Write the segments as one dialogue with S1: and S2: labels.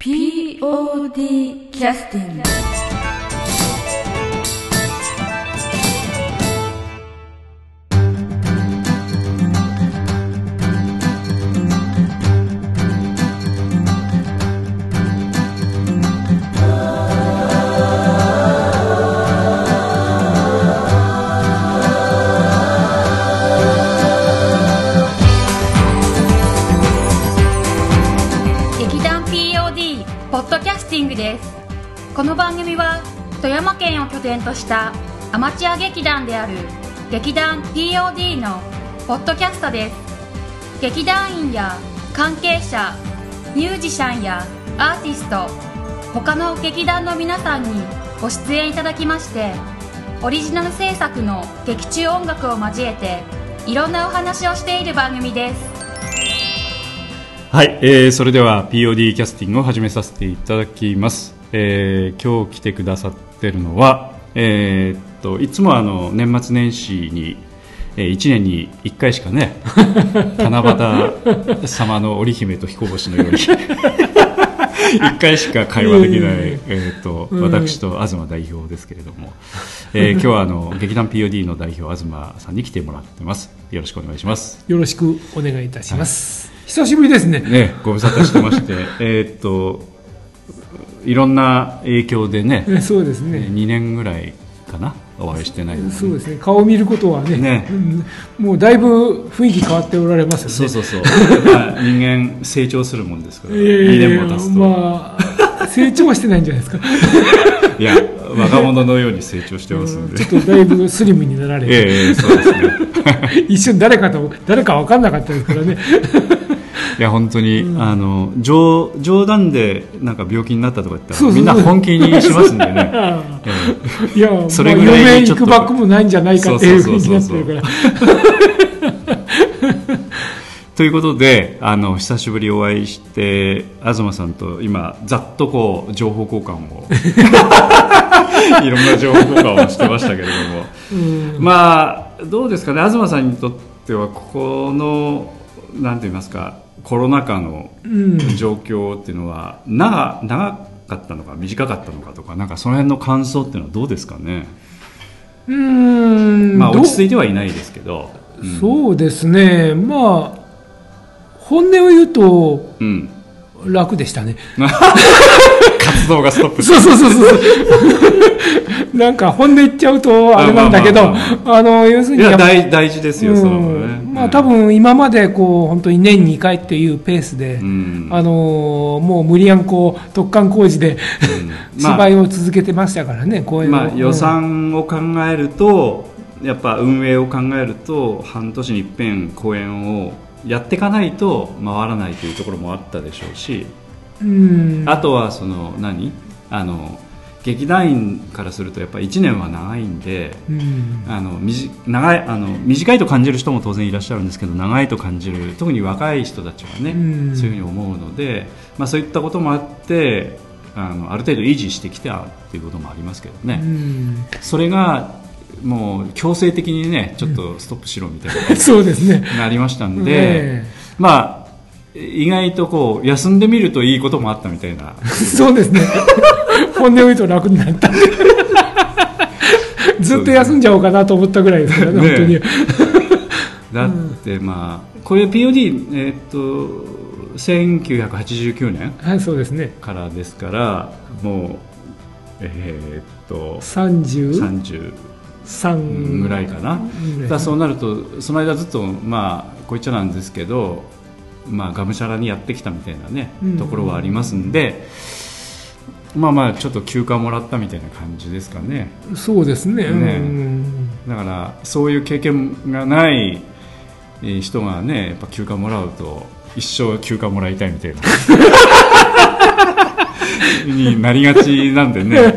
S1: POD キャスティング
S2: したアマチュア劇団である劇団 POD のポッドキャストです劇団員や関係者ミュージシャンやアーティスト他の劇団の皆さんにご出演いただきましてオリジナル制作の劇中音楽を交えていろんなお話をしている番組です
S3: はい、えー、それでは POD キャスティングを始めさせていただきます。えー、今日来てくださってるのは、えー、っといつもあの年末年始に、えー、1年に1回しかね 七夕様の織姫と彦星のように 1回しか会話できない、えー、っと私と東代表ですけれども、えー、今日はあの劇団 POD の代表東さんに来てもらってます。よろしくお願いします。
S4: よろしくお願いいたします。久しぶりですね。
S3: ね、ご無沙汰してまして、えーっと、いろんな影響でね、
S4: ねそうですね。
S3: 2年ぐらいかな、お会いしてないのね
S4: そうですね。顔を見ることはね
S3: ね
S4: うんもうだいぶ雰囲気変わっておられますよね。
S3: そうそうそう、ま あ人間成長するもんですから、
S4: いやいや
S3: 2
S4: いや
S3: 年も経つと、
S4: まあ、成長はしてないんじゃないですか。
S3: いや、若者のように成長してますんで
S4: うんちょ。っとだいぶスリムになられて、
S3: ええええそうですね。
S4: 一瞬誰かと、誰か分かんなかったですからね。
S3: いや、本当に、あの、冗冗談でなんか病気になったとか言ったら、みんな本気にしますんでね。
S4: あ
S3: ええ。
S4: あいや、
S3: それぐらいちょっと
S4: いくばくもないんじゃないかっていうふうになってるから。
S3: ということであの久しぶりお会いして東さんと今ざっとこう情報交換を。いろんな情報交換をしてましたけれども、
S4: うん。
S3: まあどうですかね。東さんにとってはここのなんて言いますかコロナ禍の
S4: うん。
S3: 状況っていうのは長長かったのか短かったのかとかなんかその辺の感想っていうのはどうですかね、
S4: うーん。
S3: まあ、落ち着いてはいないですけど、うん。
S4: そうですね、まあ、本音を言うと
S3: うん、
S4: 楽でしたね。
S3: 活動がストップ
S4: そうそうそうそう。なんか本音言っちゃうとあれなんだけど、
S3: まあ
S4: の、要するに
S3: 大大事ですよ、その
S4: うん
S3: ね。
S4: まあ多分今までこう本当に年2回っていうペースで、
S3: うん
S4: あのもう無理やんこう特貫工事で、
S3: うん まあ
S4: 芝居を続けてましたからね、公演を。
S3: まあ、予算を考えると、やっぱ運営を考えると半年に一遍公演をやっていかないと回らないというところもあったでしょうし、
S4: うん、
S3: あとはその何？あの劇団員からするとやっぱ1年は長いんで
S4: うん。
S3: あの短長いあの短いと感じる人も当然いらっしゃるんですけど長いと感じる特に若い人たちはね、
S4: うん。
S3: そういうふうに思うので、まあ、そういったこともあってあのある程度維持してきたっていうこともありますけどね、
S4: うん。
S3: それがもう強制的にねちょっとストップしろみたいな、
S4: そうですね。
S3: なりましたんで、
S4: え
S3: まあ意外とこう休んでみるといいこともあったみたいな
S4: え そうですね。本音を言うと楽になった。ずっと休んじゃおうかなと思ったぐらいですからね、
S3: ね
S4: 本当に。
S3: だってまあこれ POD えーっと1989年
S4: はい、そうですね。
S3: からですからもうえーっと
S4: 33
S3: 30ぐらいかな、だそうなるとその間ずっとまあこう言っちゃなんですけど、まあ、がむしゃらにやってきたみたいなね、
S4: うん。
S3: ところはありますんでまあまあちょっと休暇もらったみたいな感じですかね。
S4: そうですね。
S3: ね。
S4: うん。
S3: だからそういう経験がないえー人がねやっぱ休暇もらうと一生休暇もらいたいみたいな になりがちなんでね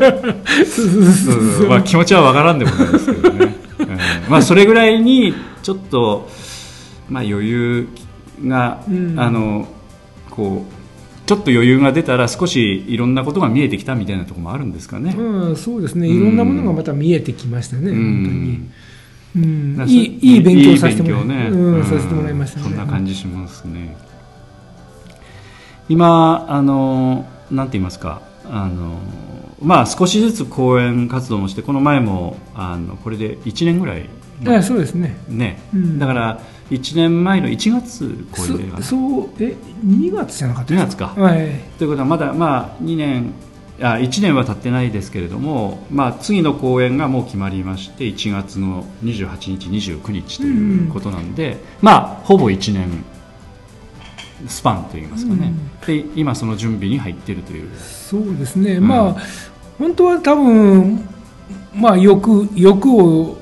S3: まあ、気持ちはわからんでもないですけどね、うんまあ、それぐらいにちょっと、まあ、余裕が、
S4: うん
S3: あのこうちょっと余裕が出たら少しいろんなことが見えてきたみたいなところもあるんですかね。
S4: うん、そうですね。いろんなものがまた見えてきましたね、
S3: う
S4: 本当に
S3: ん。
S4: うんいいいい勉強させてもらい
S3: いい勉強ね
S4: うん、させてもらいましたね。
S3: そんな感じしますね。今あのなんて言いますかあのまあ少しずつ講演活動もしてこの前もあのこれで1年ぐらい
S4: ええそうですね。
S3: ね、
S4: うん。
S3: だから1年前の1月講演で
S4: そそうえ2月じゃなかった
S3: 2
S4: です
S3: 月か。
S4: はい。
S3: ということはまだまあ2年あ1年は経ってないですけれども、まあ、次の公演がもう決まりまして1月の28日29日ということなんで、まあほぼ1年スパンといいますかね、で今その準備に入っているという。
S4: そうですね、
S3: ん。
S4: まあ本当は多分まあ欲欲を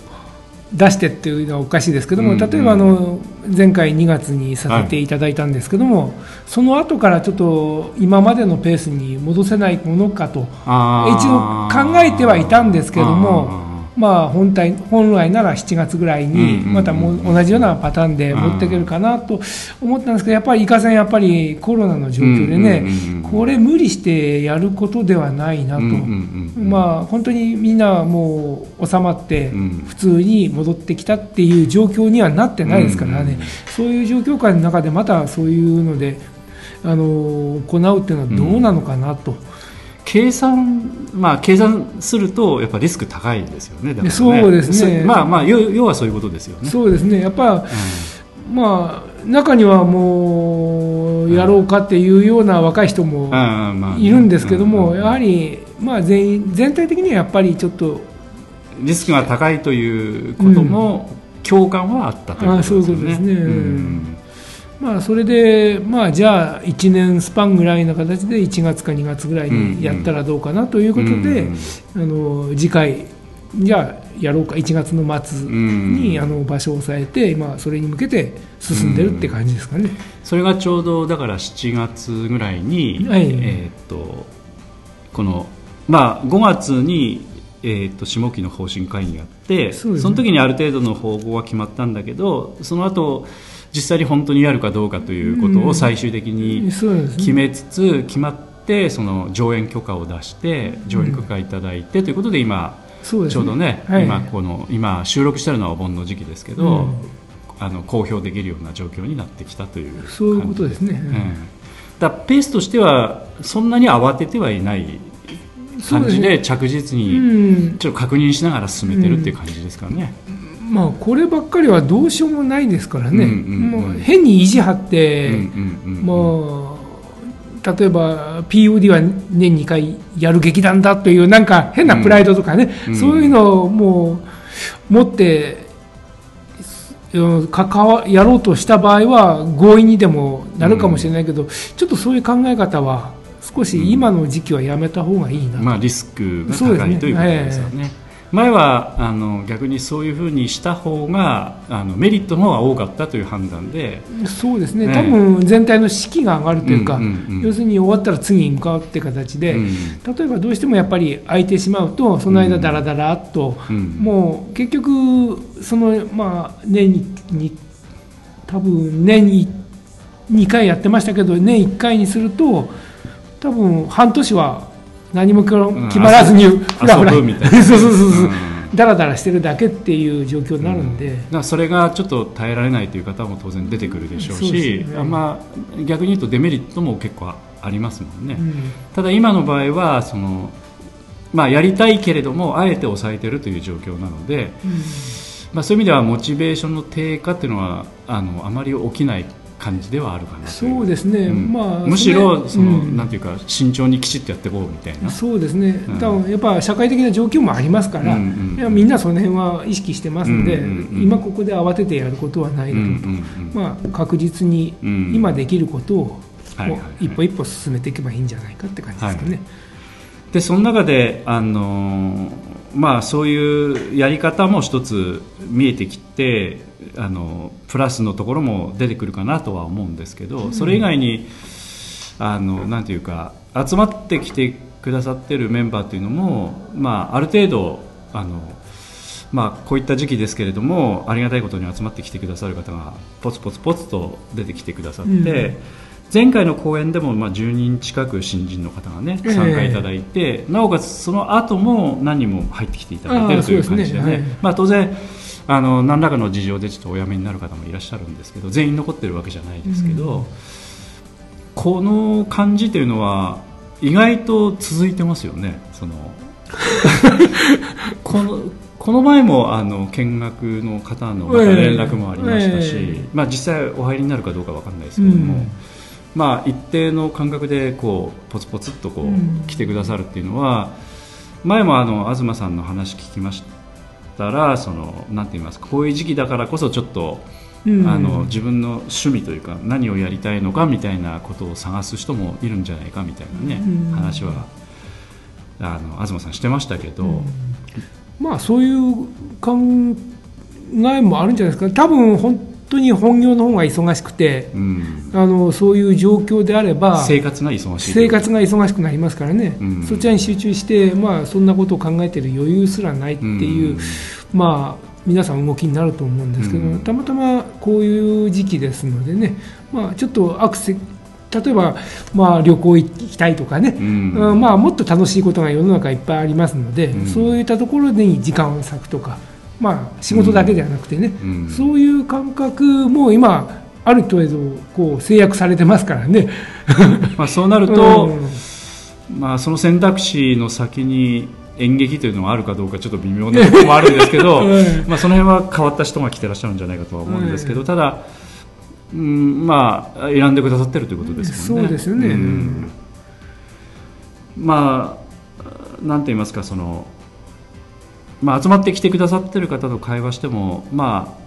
S4: 出してっていうのはおかしいですけども、
S3: うん
S4: 例えばあの前回2月にさせていただいたんですけども、その後からちょっと今までのペースに戻せないものかと一応考えてはいたんですけども、まあ、本体本来なら7月ぐらいにまたもう同じようなパターンで持っていけるかなと思ったんですけどやっぱりいかせんやっぱりコロナの状況でねこれ無理してやることではないなと、まあ、本当にみんなもう収まって
S3: うん。
S4: 普通に戻ってきたっていう状況にはなってないですからね、そういう状況下の中でまたそういうのであの行うっていうのはどうなのかなと。
S3: 計算、まあ、計算するとやっぱリスク高いですよね。ね。
S4: そうですね。
S3: そまあまあ要要はそういうことですよね。
S4: そうですね。やっぱまあ、中にはもうやろうかっていうような若い人もいるんですけども、
S3: うん
S4: やはり、まあ、全員全体的にはやっぱりちょっと、
S3: リスクが高いということも共感はあったということですよね。
S4: あそういうことですね。
S3: ん
S4: まあ、それで、まあ、じゃあ1年スパンぐらいの形で1月か2月ぐらいにやったらどうかなということで、あの次回、じゃあやろうか1月の末に、
S3: うん
S4: あの場所を押さえて、今それに向けて進んでるって感じですかね。
S3: それがちょうどだから7月ぐらいに、
S4: はい。
S3: えーっとこの、まあ、5月に、えーっと下期の方針会議があって
S4: そね。
S3: の時にある程度の方向は決まったんだけどその後実際に本当にやるかどうかということを最終的に決めつつ決まってその上演許可を出して上演許可いただいてということで今、
S4: そうです
S3: ちょうどね、
S4: はい。
S3: 今この今収録してるのはお盆の時期ですけど、
S4: うん。
S3: あの公表できるような状況になってきたという
S4: そういうことですね。
S3: うん。だペースとしてはそんなに慌ててはいない感じで着実
S4: う
S3: に
S4: ん。
S3: ちょっと確認しながら進めてるっていう感じですかね。
S4: まあ、こればっかりはどうしようもないですからね、もう変に意地張って、もう例えば POD は年2回やる劇団だというなんか変なプライドとかね、
S3: うん
S4: そういうのをもう持ってうん関わやろうとした場合は強引にでもなるかもしれないけど、ちょっとそういう考え方は少し今の時期はやめた方がいいなと、
S3: まあ、リスクが高いということですよね。前はあの逆にそういうふうにした方があのメリットの方が多かったという判断で、
S4: そうですね、
S3: ね。
S4: 多分全体の士気が上がるというか、
S3: うんうんうん。
S4: 要するに終わったら次に向かうって形で、
S3: うん
S4: 例えばどうしてもやっぱり空いてしまうと、その間、だらだらっと、
S3: うん
S4: もう結局、そのまあ年にに多分年に2回やってましたけど、年1回にすると、多分半年は何も決まらずに、
S3: 遊
S4: ふらふら、
S3: 遊ぶみたいな。
S4: そうそうそうそう、
S3: うん。
S4: だらだらしてるだけっていう状況になるんで。
S3: だからそれがちょっと耐えられないという方も当然出てくるでしょうし
S4: ですね。
S3: あまあ、逆に言うとデメリットも結構ありますもんね、
S4: うん。
S3: ただ今の場合はその、まあ、やりたいけれどもあえて抑えているという状況なので、まあ、そういう意味ではモチベーションの低下っていうのはあのあまり起きない感じではあるかな
S4: そうですね、
S3: うん。
S4: まあ、
S3: むしろその、
S4: うん。
S3: なんていうか慎重にきちっとやっていこうみたいな。
S4: そうですね、
S3: うん。
S4: 多分やっぱ社会的な状況もありますから、
S3: うんうん
S4: みんなその辺は意識してますんで、
S3: うんうんうん。
S4: 今ここで慌ててやることはない
S3: うん
S4: のと、
S3: うんうん。
S4: まあ、確実に
S3: うん。
S4: 今できることを、
S3: はいはいはい。
S4: 一歩一歩進めていけばいいんじゃないかって感じですかね。
S3: でその中で、あのーまあ、そういうやり方も一つ見えてきて、あのプラスのところも出てくるかなとは思うんですけど、それ以外にあのなんていうか集まってきてくださってるメンバーというのも、まあ、ある程度あの、まあ、こういった時期ですけれどもありがたいことに集まってきてくださる方がポツポツポツと出てきてくださって。
S4: うん。
S3: 前回の公演でもまあ10人近く新人の方がね
S4: ええ。
S3: 参加いただいて、なおかつその後も何人も入ってきていただいてるという感じでね。
S4: はい
S3: まあ、当然あの何らかの事情でちょっとお辞めになる方もいらっしゃるんですけど全員残ってるわけじゃないですけど、
S4: うん。
S3: この感じというのは意外と続いてますよね。その このこの前もあの見学の方の連絡もありましたし、
S4: ええ。
S3: まあ、実際お入りになるかどうかわかんないですけども、
S4: うん。
S3: まあ、一定の感覚でこうポツポツっとこう、
S4: うん。
S3: 来てくださるっていうのは前もあの東さんの話聞きましたらそのなんて言いますかこういう時期だからこそちょっと、
S4: うん。
S3: あの自分の趣味というか何をやりたいのかみたいなことを探す人もいるんじゃないかみたいなね、
S4: うん。
S3: 話はあの東さんしてましたけど、
S4: まあそういう考えもあるんじゃないですか多分本当に本業の方が忙しくて
S3: うん。
S4: あのそういう状況であれば
S3: 生活が忙しい
S4: 生活が忙しくなりますからね、
S3: うん。
S4: そちらに集中して、まあ、そんなことを考えている余裕すらないっていう、まあ、皆さん動きになると思うんですけど、
S3: うん。
S4: たまたまこういう時期ですのでね、まあ、ちょっとアクセ例えば、まあ、旅行行きたいとかね、
S3: うん。
S4: うんまあ、もっと楽しいことが世の中いっぱいありますので、
S3: うん。
S4: そういったところに時間を割くとか、まあ、仕事だけではなくてね、
S3: うん。
S4: そういう感覚も今ある程度こう制約されてますからね。
S3: まあ、そうなると、
S4: うん。
S3: まあ、その選択肢の先に演劇というのがあるかどうかちょっと微妙なところもあるんですけど、
S4: え え
S3: まあ、その辺は変わった人が来てらっしゃるんじゃないかとは思うんですけど、
S4: ええ
S3: ただ、うん、まあ選んでくださってるということですもんね。
S4: そうですよね。
S3: ん。まあなんて言いますかその、まあ、集まってきてくださってる方と会話してもまあ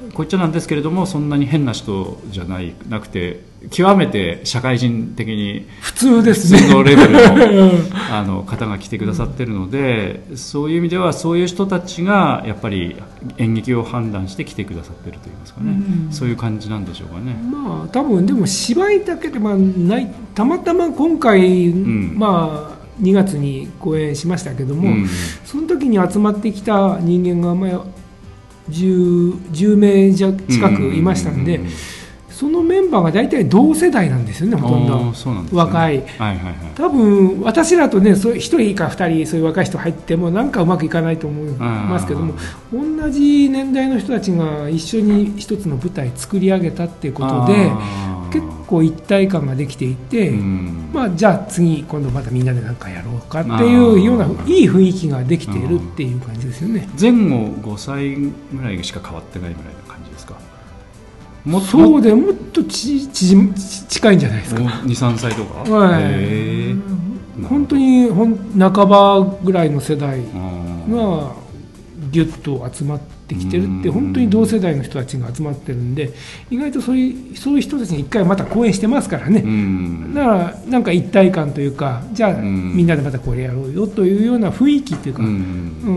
S3: こう言っちゃなんですけれどもそんなに変な人じゃないなくて極めて社会人的に
S4: 普通ですね。
S3: のレベルの
S4: うん
S3: あの方が来てくださってるので、そういう意味ではそういう人たちがやっぱり演劇を判断して来てくださってるといいますかね、
S4: うん
S3: そういう感じなんでしょうかね。
S4: まあ多分でも芝居だけではないたまたま今回、
S3: ん
S4: まあ2月に公演しましたけども、
S3: うん。
S4: その時に集まってきた人間がまあ 10, 10名じゃ近くいましたんで、そのメンバーが大体同世代なんですよねほとんど。
S3: んね。
S4: 若い。
S3: はいはいはい。
S4: 多分私らとねそう1人か2人そういう若い人入ってもなんかうまくいかないと思いますけども同じ年代の人たちが一緒に一つの舞台作り上げたっていうことで
S3: あー
S4: 結構一体感ができていて、
S3: うん。
S4: まあ、じゃあ次今度またみんなで何かやろうかっていうようないい雰囲気ができているっていう感じですよね。
S3: 前後5歳ぐらいしか変わってないぐらいの感じですか？も
S4: そうでもっ。とちちち近いんじゃないですか。
S3: 23歳とか、
S4: はい。
S3: へー
S4: 本当にほん半ばぐらいの世代がギュッと集まってきてるって
S3: うん
S4: 本当に同世代の人たちが集まってるんで意外とそういうそういう人たちに一回また公演してますからね、
S3: うん。
S4: だからなんか一体感というかじゃあ
S3: ん。
S4: みんなでまたこれやろうよというような雰囲気っていうか、
S3: う
S4: うん。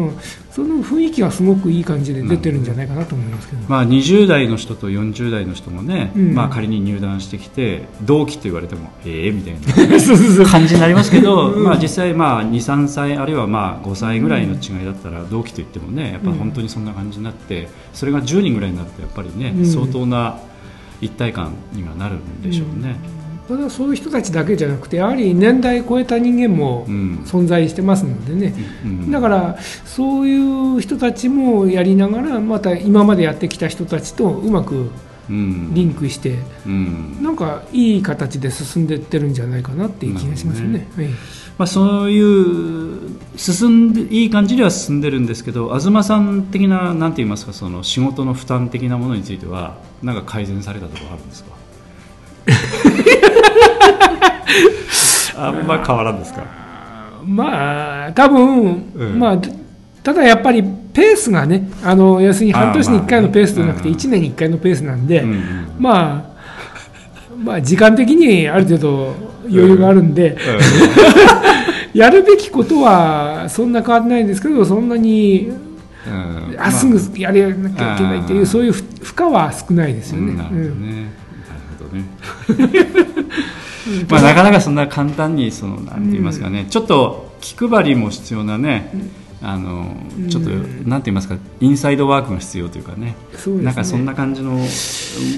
S3: ん
S4: その雰囲気がすごくいい感じで出てるんじゃないかなと思いますけど、
S3: まあ、20代の人と40代の人もね、
S4: うん。
S3: まあ、仮に入団してきて同期と言われてもええみたいな。感じになりますけど、
S4: うん。
S3: まあ、実際まあ23歳あるいはまあ5歳ぐらいの違いだったら同期といってもねやっぱ本当にそんな感じになってそれが10人ぐらいになるとやっぱりね、
S4: うん。
S3: 相当な一体感にはなるんでしょうね。
S4: ただそういう人たちだけじゃなくてやはり年代超えた人間も
S3: うん。
S4: 存在してますのでね、
S3: うん。
S4: だからそういう人たちもやりながらまた今までやってきた人たちとうまく
S3: うん。
S4: リンクして
S3: うん。
S4: なんかいい形で進んでいってるんじゃないかなっていう気がしますよね。はい
S3: まあ、そういう進んでいい感じでは進んでるんですけど東さん的ななんて言いますかその仕事の負担的なものについてはなんか改善されたところあるんですか？あんま変わらんですか？
S4: まあ多分、
S3: うん
S4: まあただやっぱりペースがねあの要するに半年に1回のペースじゃなくて
S3: あーまあね。
S4: 1年に1回のペースなんで、
S3: うんうん。
S4: まあまあ時間的にある程度余裕があるんで、やるべきことはそんな変わってないんですけどそんなに
S3: うん。うん
S4: あすぐやらなきゃいけないっていう、そういう負負荷は少ないですよね。
S3: なるほどね。まあ、なかなかそんな簡単にそのなんて言いますかね、ちょっと気配りも必要なね、あのちょっと、
S4: うん
S3: なんて言いますかインサイドワークが必要というかね。
S4: ね。
S3: なんかそんな感じの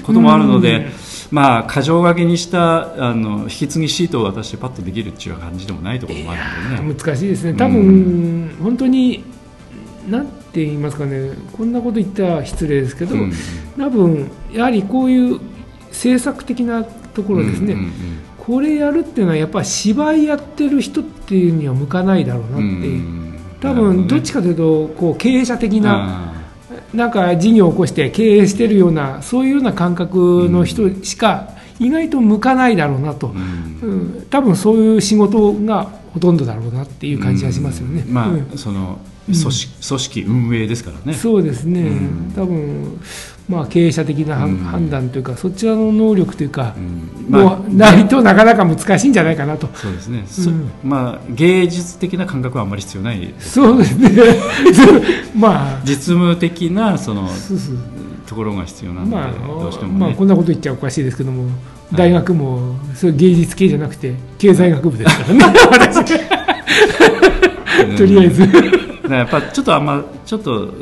S3: こともあるので、
S4: うん。
S3: まあ箇条書きにしたあの引き継ぎシートを渡してパッとできるっていう感じでもないところもあるんでね。
S4: 難しいですね、多分、本当に、なんて言いますかね、こんなこと言ったら失礼ですけど、
S3: うん
S4: 多分やはりこういう政策的なところですね、
S3: うんうん
S4: これやるっていうのはやっぱり芝居やってる人っていうには向かないだろうなっていう多分どっちかというとこう経営者的ななんか事業を起こして経営してるようなそういうような感覚の人しか意外と向かないだろうなと、うん、多分そういう仕事がほとんどだろうなっていう感じがしますよね。
S3: まあ、その組織,、組織運営ですからね。
S4: そうですね、多分まあ、経営者的な、判断というか、そちらの能力というか、もうないとなかなか難しいんじゃないかなと。
S3: そうですね、まあ、芸術的な感覚はあんまり必要ない。
S4: そうですね。ま
S3: あ、実務的なそのところが必要なんで、まあ、どうしても、
S4: まあ、こんなこと言っちゃおかしいですけども、大学も、そう芸術系じゃなくて、経済学部ですからね、私。とりあえず。
S3: やっぱちょっとあんま、ちょっと、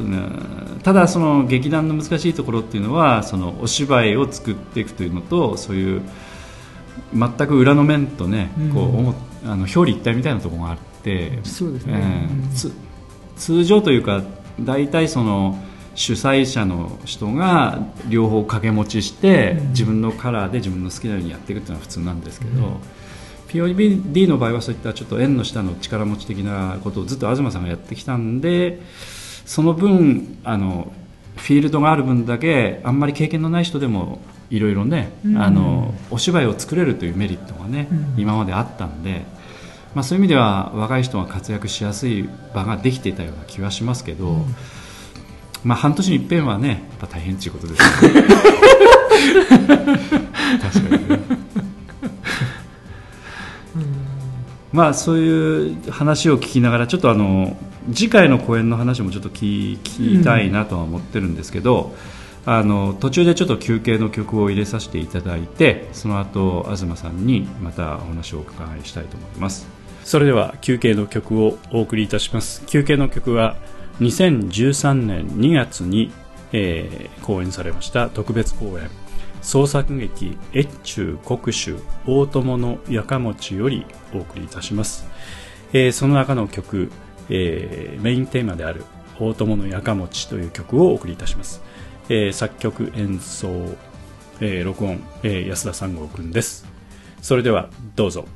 S3: ただその劇団の難しいところっていうのはそのお芝居を作っていくというのとそういう全く裏の面とね、うん、こうあの表裏一体みたいなところがあって
S4: そうですね、
S3: えー、通常というか大体その主催者の人が両方掛け持ちして、うん、自分のカラーで自分の好きなようにやっていくっていうのは普通なんですけど、うん、POD の場合はそういったちょっと縁の下の力持ち的なことをずっと東さんがやってきたんでその分あのフィールドがある分だけあんまり経験のない人でもいろいろね、うん、あのお芝居を作れるというメリットがね、うん、今まであったんで、まあ、そういう意味では若い人が活躍しやすい場ができていたような気はしますけど、うん、まあ、半年に一遍はねやっぱ大変っていうことですね。確かにね。まあそういう話を聞きながらちょっとあの次回の公演の話もちょっと聞きたいなとは思ってるんですけど、うん、あの途中でちょっと休憩の曲を入れさせていただいてその後東さんにまたお話をお伺いしたいと思います。それでは休憩の曲をお送りいたします。休憩の曲は2013年2月に、えー、公演されました特別公演。創作劇越中国主大友のやかもちよりお送りいたします、えー、その中の曲、えー、メインテーマである大友のやかもちという曲をお送りいたします、えー、作曲演奏、えー、録音、えー、安田三郷くんです。それではどうぞ。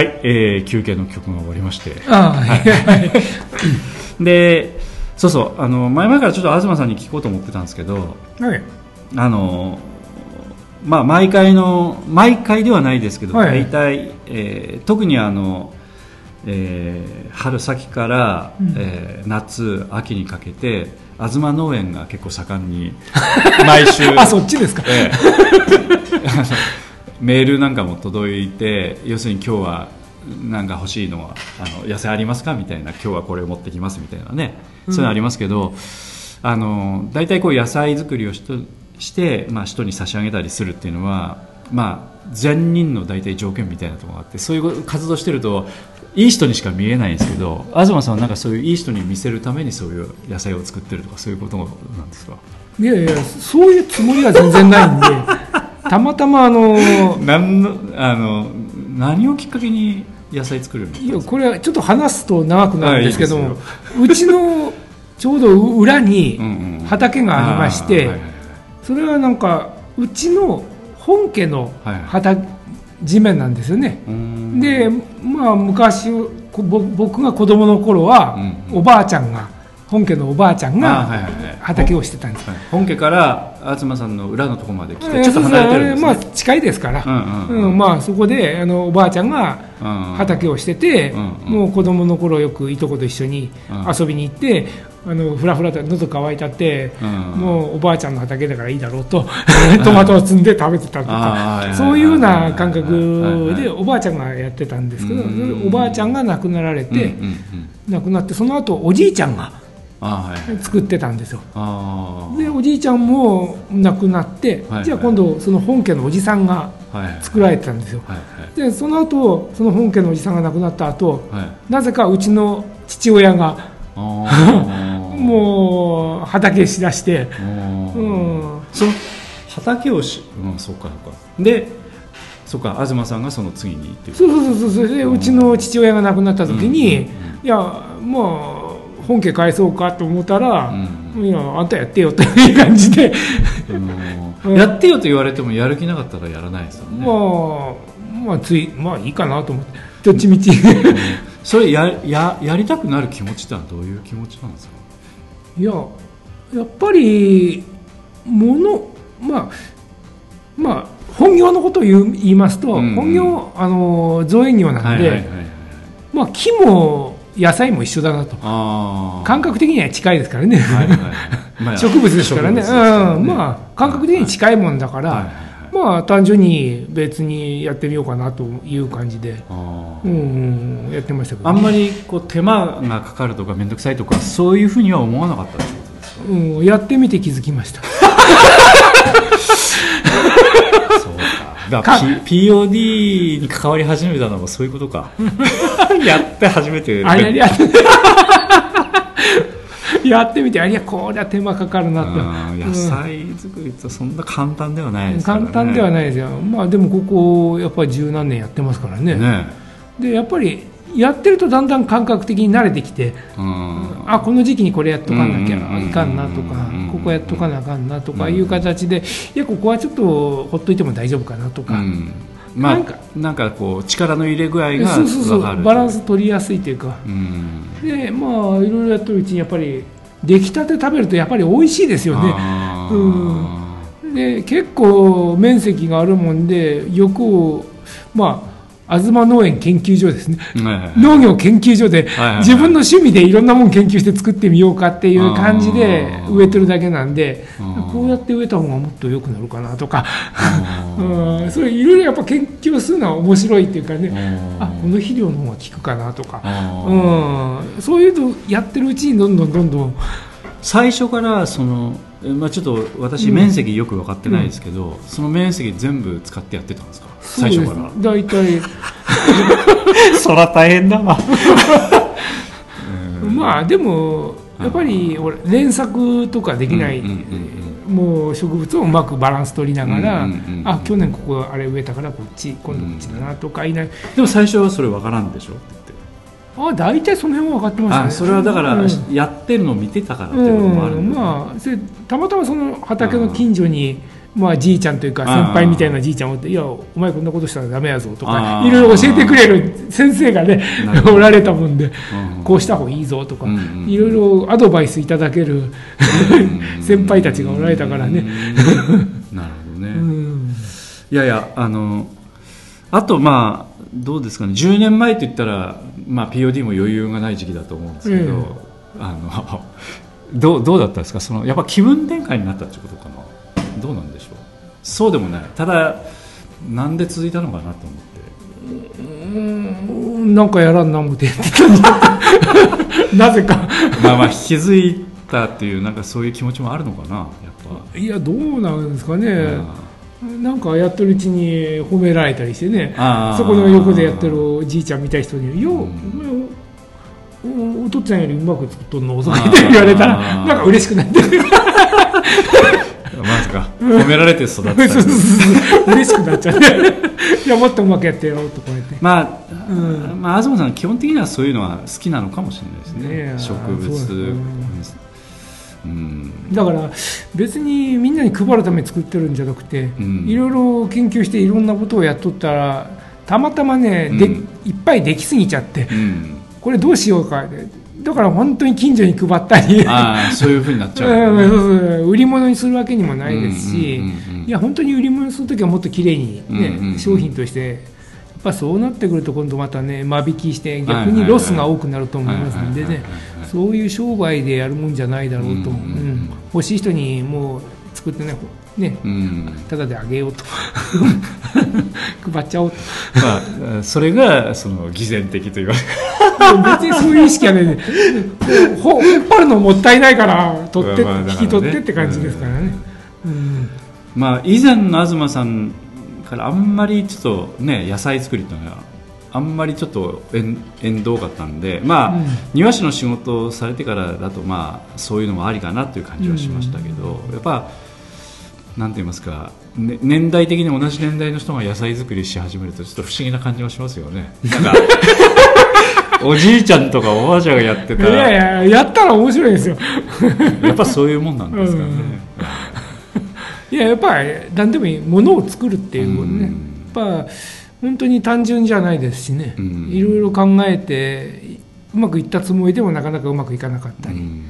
S3: はい、えー休憩の曲が終わりまして
S4: ああ、はい。
S3: でそうそうあの前々からちょっと東さんに聞こうと思ってたんですけど
S4: はい。
S3: あのまあ毎回の毎回ではないですけど、
S4: はい
S3: 大体、えー特にあの、えー春先から、
S4: うん
S3: えー夏秋にかけて東農園が結構盛んに毎週
S4: あ、そっちですか。
S3: ええあの メールなんかも届いて要するに今日はなんか欲しいのはあの野菜ありますかみたいな今日はこれを持ってきますみたいなね。そういうのありますけど、あの大体こう野菜作りをしとして、まあ、人に差し上げたりするっていうのは、まあ、善人の大体条件みたいなところがあってそういう活動してるといい人にしか見えないんですけど東さんはなんかそういういい人に見せるためにそういう野菜を作ってるとかそういうことなんですか？
S4: いやいや、そういうつもりは全然ないんで、たまたまあの、
S3: 何のあの何をきっかけに野菜作るの
S4: いや、これはちょっと話すと長くなるんですけどもうちのちょうど裏に
S3: うんうん。
S4: 畑がありまして、
S3: あーはいはい
S4: それはなんか、うちの本家の
S3: はい
S4: 畑、地面なんですよね。
S3: うーん。
S4: で、まあ、昔僕が子供の頃は、
S3: うん。
S4: おばあちゃんが本家のおばあちゃんが畑をしてたんです、
S3: はい。本家から東さんの裏のところまで来
S4: え
S3: てちょっと離れてるんですね、
S4: まあ、近いですから、
S3: うんうんうん。
S4: うんまあ、そこであのおばあちゃんが
S3: うん
S4: 畑をしてて、
S3: うんうん。
S4: もう子供の頃よくいとこと一緒に
S3: うん。
S4: 遊びに行って、あのふらふらと喉乾いたって、
S3: うん
S4: もうおばあちゃんの畑だからいいだろうと トマトを摘んで食べてたとかそういうような感覚
S3: はいはい
S4: でおばあちゃんがやってたんですけどおばあちゃんが亡くなられて、
S3: うんうんうん。
S4: 亡くなってその後おじいちゃんが作ってたんですよ。
S3: あー。
S4: でおじいちゃんも亡くなって、
S3: はい
S4: じゃあ今度その本家のおじさんが
S3: はいはい
S4: 作られてたんですよ。
S3: はい
S4: でその後その本家のおじさんが亡くなった後
S3: はい。はい
S4: なぜかうちの父親が もう畑しだして、うん、
S3: その畑をしうんそうかそうか。でそうか東さんがその次にっていう
S4: そうそうそうそう。でうちの父親が亡くなった時に、
S3: うんうん
S4: いやまあ本家返そうかと思ったら、
S3: うん。
S4: いやあんたやってよという感じで、
S3: うん。やってよと言われてもやる気なかったらやらないですよね、
S4: まあまあついまあいいかなと思って。どっちみち。
S3: それやややりたくなる気持ちってのはどういう気持ちなんですか？
S4: いややっぱりものまあまあ本業のことを言いますと、
S3: うん。うん
S4: 本業あの造園業なんで、
S3: はいはいはいはい。
S4: まあ木も野菜も一緒だなと。感覚的には近いですからね、
S3: はいはい。はいまあ
S4: 植物ですからね。
S3: 植物ですから
S4: うん、まあ感覚的に近いもんだから、
S3: はいはいはい。
S4: まあ単純に別にやってみようかなという感じで、
S3: あ
S4: う
S3: ー
S4: んうん、やってましたけど、
S3: あんまりこう手間がかかるとか面倒くさいとかそういうふうには思わなかったってことですか？
S4: うん、やってみて気づきました
S3: だか POD に関わり始めたのもそういうことか。やって初めて。
S4: あれやって。やってみてあいやこりゃ手間かかるなって。
S3: うん。野菜作りってそんな簡単ではないですからね。
S4: 簡単ではないですよ、まあ、でもここやっぱり十何年やってますからね。
S3: ね
S4: でやっぱりやってるとだんだん感覚的に慣れてきて
S3: うん。
S4: あこの時期にこれやっとかなきゃ
S3: うん。うんうんうん
S4: いかんなとか
S3: うん。
S4: ここやっとかなあかんなとかいう形でいやここはちょっとほっといても大丈夫かなとか、
S3: うん。まあ
S4: なんか
S3: なんかこう力の入れ具合が
S4: そうそうそうバランス取りやすいというか。
S3: うん。
S4: でまあいろいろやってるうちにやっぱり出来たて食べるとやっぱり美味しいですよね。
S3: あー。
S4: で結構面積があるもんでよくまあ東農園研究所ですね。農業研究所で自分の趣味でいろんなもん研究して作ってみようかっていう感じで植えてるだけなんでこうやって植えた方がもっと良くなるかなとか。うん。それいろいろやっぱ研究するのは面白いっていうかね。
S3: あ
S4: あこの肥料の方が効くかなとか。うん。そういうのやってるうちにどんどんどんどん。
S3: 最初からその、えまあ、ちょっと私
S4: うん
S3: 面積よく分かってないですけど、その面積全部使ってやってたんですか？最初から。
S4: 大体。
S3: そら大変だ。わ
S4: まあでもやっぱり俺連作とかできない、
S3: うんうんうん
S4: もう植物をうまくバランス取りながら、
S3: うんうんうんうん
S4: あ去年ここあれ植えたからこっち今度こっちだなとかいない、
S3: でも最初はそれ分からんでしょ？
S4: あ大体その辺は分かってましたね。
S3: あそれはだから、
S4: うん。
S3: やってるのを見てたからっていうこともある
S4: うんん
S3: だ、
S4: まあそれたまたまその畑の近所にまあ、じいちゃんというか先輩みたいなじいちゃんをっていやお前こんなことしたらダメやぞとかいろいろ教えてくれる先生がねおられたもんで、こうした方がいいぞとか、いろいろアドバイスいただける先輩たちがおられたからね。
S3: なるほどね、いやいやあのあとまあどうですかね。10年前といったら、まあ、POD も余裕がない時期だと思うんですけど、あの どうどうだったんですか？そのやっぱ気分転換になったってことかなどうなんでしょう？そうでもない。ただなんで続いたのかなと思って。
S4: うんなんかやらんな思って なぜか。
S3: まあまあ気づいたっていうなんかそういう気持ちもあるのかなやっ
S4: ぱ。いやどうなんですかね、なんかやってるうちに褒められたりしてね。そこの横でやってるおじいちゃんみたい人に「よう、おお父ちゃんよりうまく作っとんの?」とか言われたらなんか嬉しくなって
S3: まさか。褒められて育った。
S4: 嬉しくなっちゃっていやもっとうまくやってやろうとか言って。
S3: まあ、うん、まあ東さん基本的にはそういうのは好きなのかもしれないですね、ね、植物
S4: うん、だから別にみんなに配るために作ってるんじゃなくて、うん、いろいろ研究していろんなことをやっとったらたまたまね、うん、でいっぱいできすぎちゃって、これどうしようか。だから本当に近所に配ったり。
S3: あそういうふうになっちゃう、
S4: ね、売り物にするわけにもないですし、いや本当に売り物にする時はもっときれいにね、商品としてやっぱそうなってくると今度またね間引きして逆にロスが多くなると思いますのでねそういう商売でやるもんじゃないだろうと、うん、欲しい人にもう作ってね。ね、うん、ただであげようと。配っちゃおうと、
S3: まあ、それがその偽善的と言われる
S4: 別にそういう意識はねほ引っ張るのもったいないから取って、まあね、引き取ってって感じですからね、
S3: うん、まあ以前の東さんからあんまりちょっとね野菜作りというのはあんまりちょっと縁遠かったんで、まあ、うん、庭師の仕事をされてからだと、まあ、そういうのもありかなという感じはしましたけど、うん、やっぱなんて言いますか、ね、年代的に同じ年代の人が野菜作りし始めるとちょっと不思議な感じもしますよね。なんか おじいちゃんとかおばあちゃんがやってた
S4: らいやいややったら面白いですよ。
S3: やっぱそういうもんなんですかね、
S4: うん、い。ややっぱり何でもいいものを作るっていうことね、やっぱ本当に単純じゃないですしね、いろいろ考えてうまくいったつもりでもなかなかうまくいかなかったり、うん。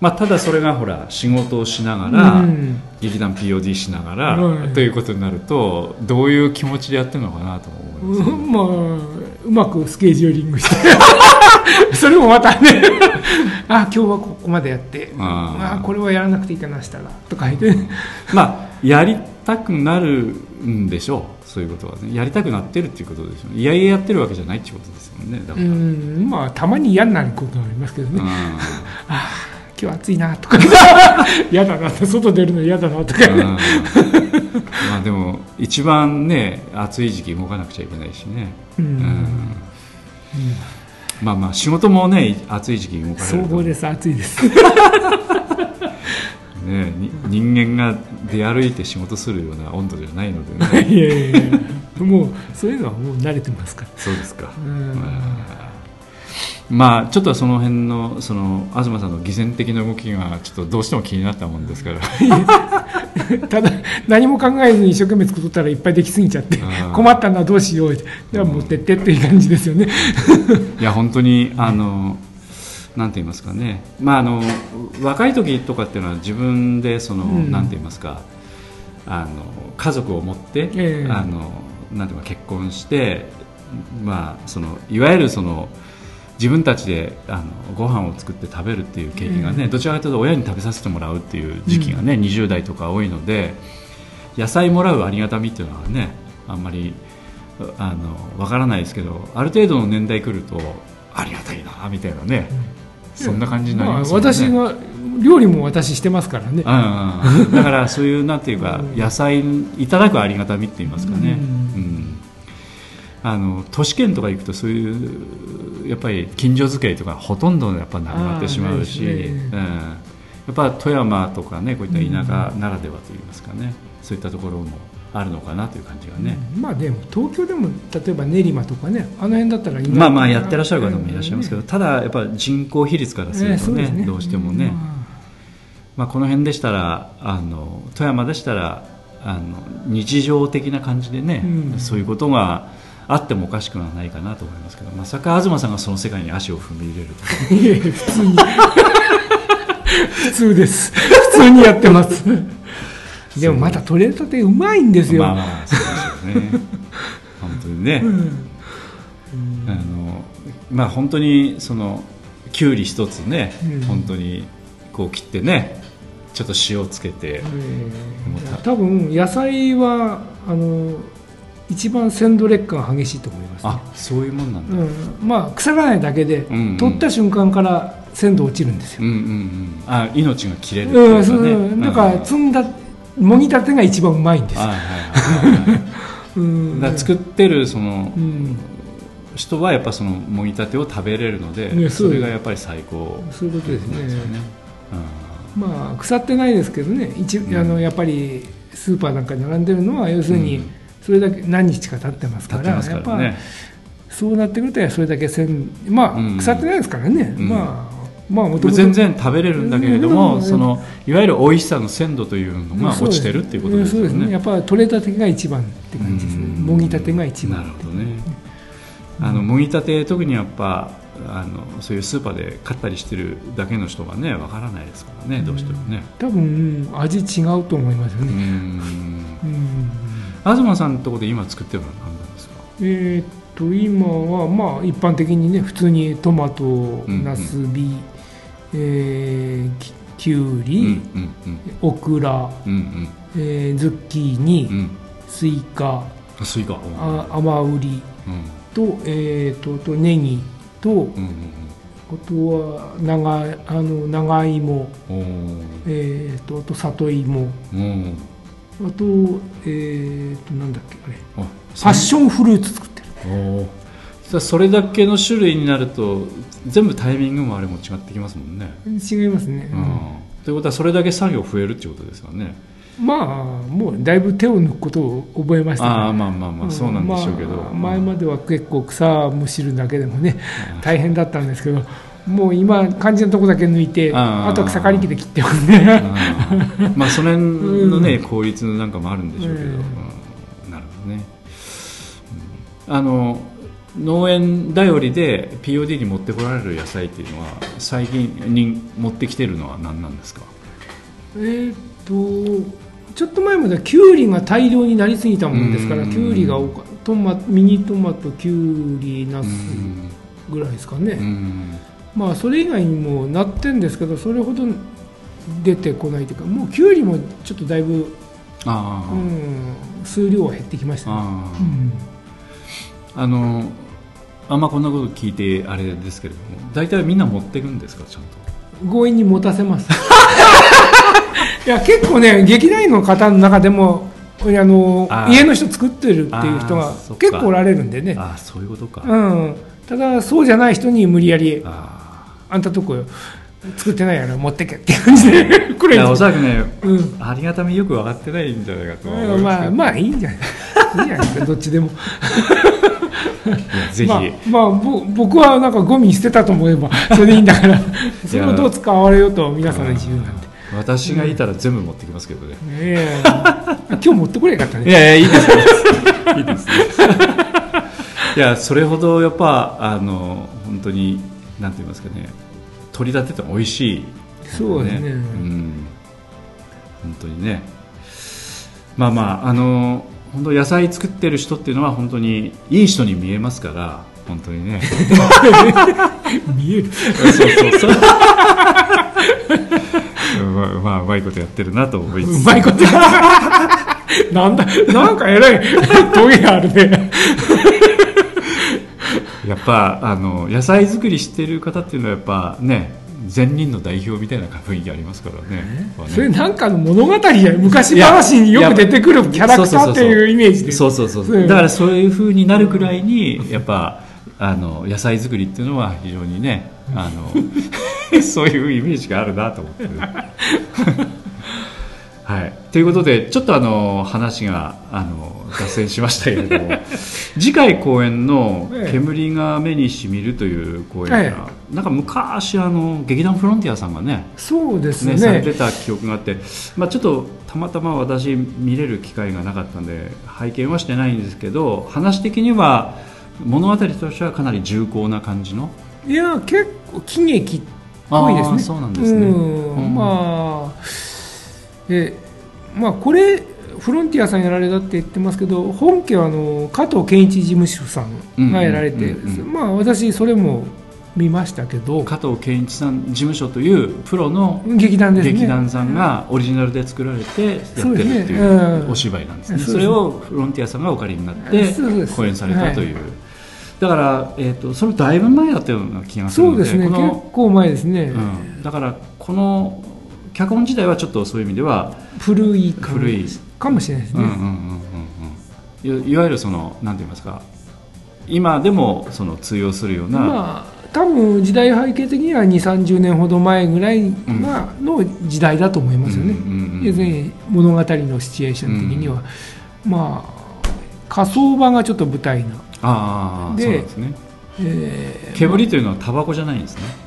S3: まあ、ただそれがほら仕事をしながら、うん、劇団 POD しながら、うん、ということになるとどういう気持ちでやってるのかなと思います、ね、
S4: まあうまくスケジューリングして。それもまたね。あ今日はここまでやって。ああこれはやらなくていいかなしたらとか言って。
S3: まあやりたくなるんでしょう。そういうことはね。やりたくなってるっていうことですよねいやいややってるわけじゃないっていうことですよね。だから。うん。
S4: まあたまに嫌になることはありますけどね。ああ今日暑いなとか。嫌だな。外出るの嫌だなとか。ま
S3: あでも一番ね暑い時期動かなくちゃいけないしね。うん、うん。まあまあ仕事もね暑い時期動かれる
S4: 総合です。暑いです
S3: ね、人間が出歩いて仕事するような温度じゃないのでね。
S4: いやいやいや。もうそういうのはもう慣れてますから。
S3: そうですか、まあちょっとその辺のその東さんの偽善的な動きがちょっとどうしても気になったもんですから。
S4: ただ何も考えずに一生懸命作ったらいっぱいできすぎちゃって困ったのはどうしよう。では持ってってっていう感じですよね。
S3: いや本当にあの、なんて言いますかね、まあ、あの若い時とかっていうのは自分でその、うん、なんて言いますか。あの家族を持って、えー、あのなんていうか結婚して、まあ、そのいわゆるその自分たちであのご飯を作って食べるっていう経験がね、うん、どちらかというと親に食べさせてもらうっていう時期がね、うん、20代とか多いので野菜もらうありがたみっていうのはねあんまりあの分からないですけどある程度の年代来るとありがたいなみたいなね、そんな感じになります
S4: ね、まあ、私が料理も私してますからね、
S3: うんうん、だからそういうなんていうか野菜いただくありがたみって言いますかね、うん、あの都市圏とか行くとそういうやっぱり近所付けとかほとんどやっぱなくなってしまうし、ね。うん、やっぱ富山とかねこういった田舎ならではといいますかね、そういったところもあるのかなという感じがね、
S4: うん、まあでも東京でも例えば練馬とかねあの辺だったら
S3: まあまあやってらっしゃる方もいらっしゃいますけど、ただやっぱ人口比率からするとね。えーね、どうしてもね、まあ、この辺でしたらあの富山でしたらあの日常的な感じでね、
S4: うん。
S3: そういうことがあってもおかしくはないかなと思いますけどまさか東さんがその世界に足を踏み入れると
S4: いえ普通に。普通です。普通にやってますでもまた取れたてうまいんですよ、
S3: まあまあそうでしょうね。本当にね、
S4: うん。
S3: あのまあ本当にそのきゅうり一つね、
S4: うん。
S3: 本当にこう切ってねちょっと塩つけて、もうた。
S4: 多分野菜はあの一番鮮度劣化が激しいと思います、ね。
S3: あそういうもんなんだ、
S4: うん、まあ腐らないだけで、
S3: んうん。
S4: 取った瞬間から鮮度落ちるんですよ、
S3: うんうんうん。あ命が切れるっていうかね、
S4: うんだから積んだもぎたてが一番うまいんです。
S3: 作ってるその
S4: うん、
S3: 人はやっぱそのもぎたてを食べれるので、
S4: ねそ
S3: れがやっぱり最高。
S4: そういうことですね。
S3: ですよね、
S4: まあ腐ってないですけどね。一、
S3: ん。
S4: あのやっぱりスーパーなんかに並んでるのは要するに
S3: うん。
S4: それだけ何日か経ってますから、やっぱそうなってくるとそれだけ鮮まあ、
S3: うん。
S4: 腐ってないですからね、
S3: うん。
S4: まあまあ
S3: 全然食べれるんだけれども、
S4: うん。
S3: そのいわゆる美味しさの鮮度というのが落ちてるっていうことですよね。
S4: そうですね。やっぱり取れたてが一番って感じですね。
S3: うん。
S4: もぎたてが一番
S3: なるほどね。あのもぎたて特にやっぱあのそういうスーパーで買ったりしてるだけの人がねわからないですからねどうしてもね。
S4: 多分うん味違うと思いますよ
S3: う
S4: ね、
S3: ん。
S4: うん。
S3: 東さんのところで今作ってるのは何なんですか？
S4: えーっと今はまあ一般的にね普通にトマト
S3: ん
S4: ナスビ、えーききゅう
S3: うん
S4: り、
S3: うん。
S4: オクラ、
S3: うんうん。
S4: えーズッキーニ、
S3: うん。うん。
S4: スイカ
S3: あスイカ。うん。
S4: あ甘ウリ
S3: うん。
S4: と,、えーっとあとネギと、
S3: うんうん
S4: あとは長いあの長芋、えーっとあと里芋。
S3: うん。
S4: あとえーっとなんだっけあれ。
S3: あ
S4: パッションフルーツ作ってる
S3: それだけの種類になると全部タイミングもあれも違ってきますもんね、
S4: 違いますね、
S3: うん。ということはそれだけ作業増えるっていうことですよね。
S4: まあもうだいぶ手を抜くことを覚えました。ね
S3: ああまあまあまあそうなんでしょうけど、
S4: まあ前までは結構草むしるだけでもね大変だったんですけどもう今肝心なとこだけ抜いて
S3: あ
S4: とは草刈り機で切ってますね。
S3: うん。まあその辺のね、効率なんかもあるんでしょうけど、
S4: うん。
S3: うん。なるほどね、うん。あの農園頼りで POD に持ってこられる野菜っていうのは最近に持ってきてるのは何なんですか？
S4: えーっとちょっと前まではきゅうりが大量になりすぎたもんですから
S3: うん。
S4: きゅうりが多かトマミニトマトきゅうりナス
S3: うん
S4: ぐらいですかね、
S3: うん。
S4: まあそれ以外にもなってんですけどそれほど出てこないというかもうきゅうりもちょっとだいぶ、うん、数量は減ってきましたね、
S3: ああ。
S4: うん。
S3: あのあんまこんなこと聞いてあれですけれども大体みんな持ってるんですか？ちゃんと。
S4: 強引に持たせます。いや結構ね劇団員の方の中でもあの家の人作ってるっていう人が結構おられるんでね、
S3: ああそういうことか、
S4: うん、ただそうじゃない人に無理やり
S3: あ
S4: あんたとこ作ってないやろ持ってけって感じで くれる。
S3: あいやおそらくね、
S4: うん。
S3: ありがたみよく分かってないんじゃないかとは思います
S4: まあまあいいんじゃない。いいんじゃないですかどっちでも
S3: ぜひ、
S4: まあ、まあ、ぼ僕はなんかゴミに捨てたと思えば それでいいんだから。それをどう使われようと皆さんの自由なんで。
S3: 私がいたら全部持ってきますけどね、
S4: ええ今日持ってこれよかったね。
S3: いやいやいいですねいいですねいやそれほどやっぱあの本当になんて言いますかね。取り立てても美味しい、
S4: そうですね。
S3: うん。本当にね。まあまああの本当野菜作ってる人っていうのは本当にいい人に見えますから本当にね。
S4: 見える。
S3: そうそうそう。う ままあうまいことやってるなと思いつつ。
S4: うまいこと なんだなんかえらい。トゲがあるね。
S3: やっぱあの野菜作りしてる方っていうのはやっぱね善人の代表みたいな雰囲気ありますからね。ね。
S4: それなんかの物語や昔話によく出てくるキャラクターっていうイメージで。
S3: そうそうそう
S4: う。ん
S3: だからそういう風になるくらいにやっぱあの野菜作りっていうのは非常にねあの そういうイメージがあるなと思って、はい、ということでちょっとあの話があの脱線しましたけれども 次回公演の「煙が目にしみる」という公演が、ええ、なんか昔あの劇団フロンティアさんがね
S4: そうですね、
S3: ね、されてた記憶があって、まあ、ちょっとたまたま私見れる機会がなかったんで拝見はしてないんですけど話的には物語としてはかなり重厚な感じの？
S4: いや結構喜劇っぽいですね。
S3: そうなんですね、
S4: うん、まあでまあこれフロンティアさんやられたって言ってますけど本家はあの加藤健一事務所さんがやられて、まあ私それも見ましたけど。
S3: 加藤健一さん事務所というプロの
S4: 劇団です、ね、
S3: 劇団さんがオリジナルで作られてやってるっていうお芝居なんですね。それをフロンティアさんがお借りになって公演されたという。だから、えーと、それだいぶ前だったような気がする
S4: のでそうですね。結構前ですね、う
S3: ん、だからこの脚本自体はちょっとそういう意味では
S4: 古い古いかもしれない。ですね、うんうん
S3: うんうん、いわゆるそのなんて言いますか今でもその通用するような、ま
S4: あ、多分時代背景的には2 3 0年ほど前ぐらいの時代だと思いますよね、要するに物語のシチュエーション的には、うん、まあ火葬場がちょっと舞台な
S3: あでそうですね、えー、煙というのはタバコじゃないんですね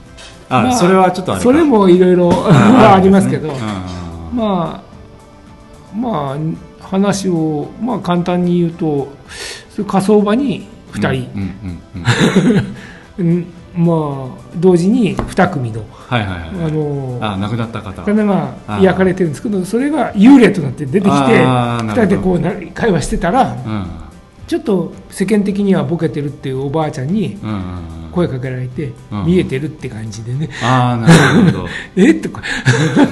S3: あ、まあ、それはちょっと
S4: それもいろいろありますけど、まあまあ話を、まあ、簡単に言うと火葬場に2人、まあ、同時に2組の,、
S3: はいはいはい、あのあ亡くなった方。
S4: 方が焼かれてるんですけどそれが幽霊となって出てきて2人でこう会話してたら、うん。ちょっと世間的にはボケてるっていうおばあちゃんに声かけられて、見えてるって感じでね、
S3: ああなるほど。
S4: え？とか。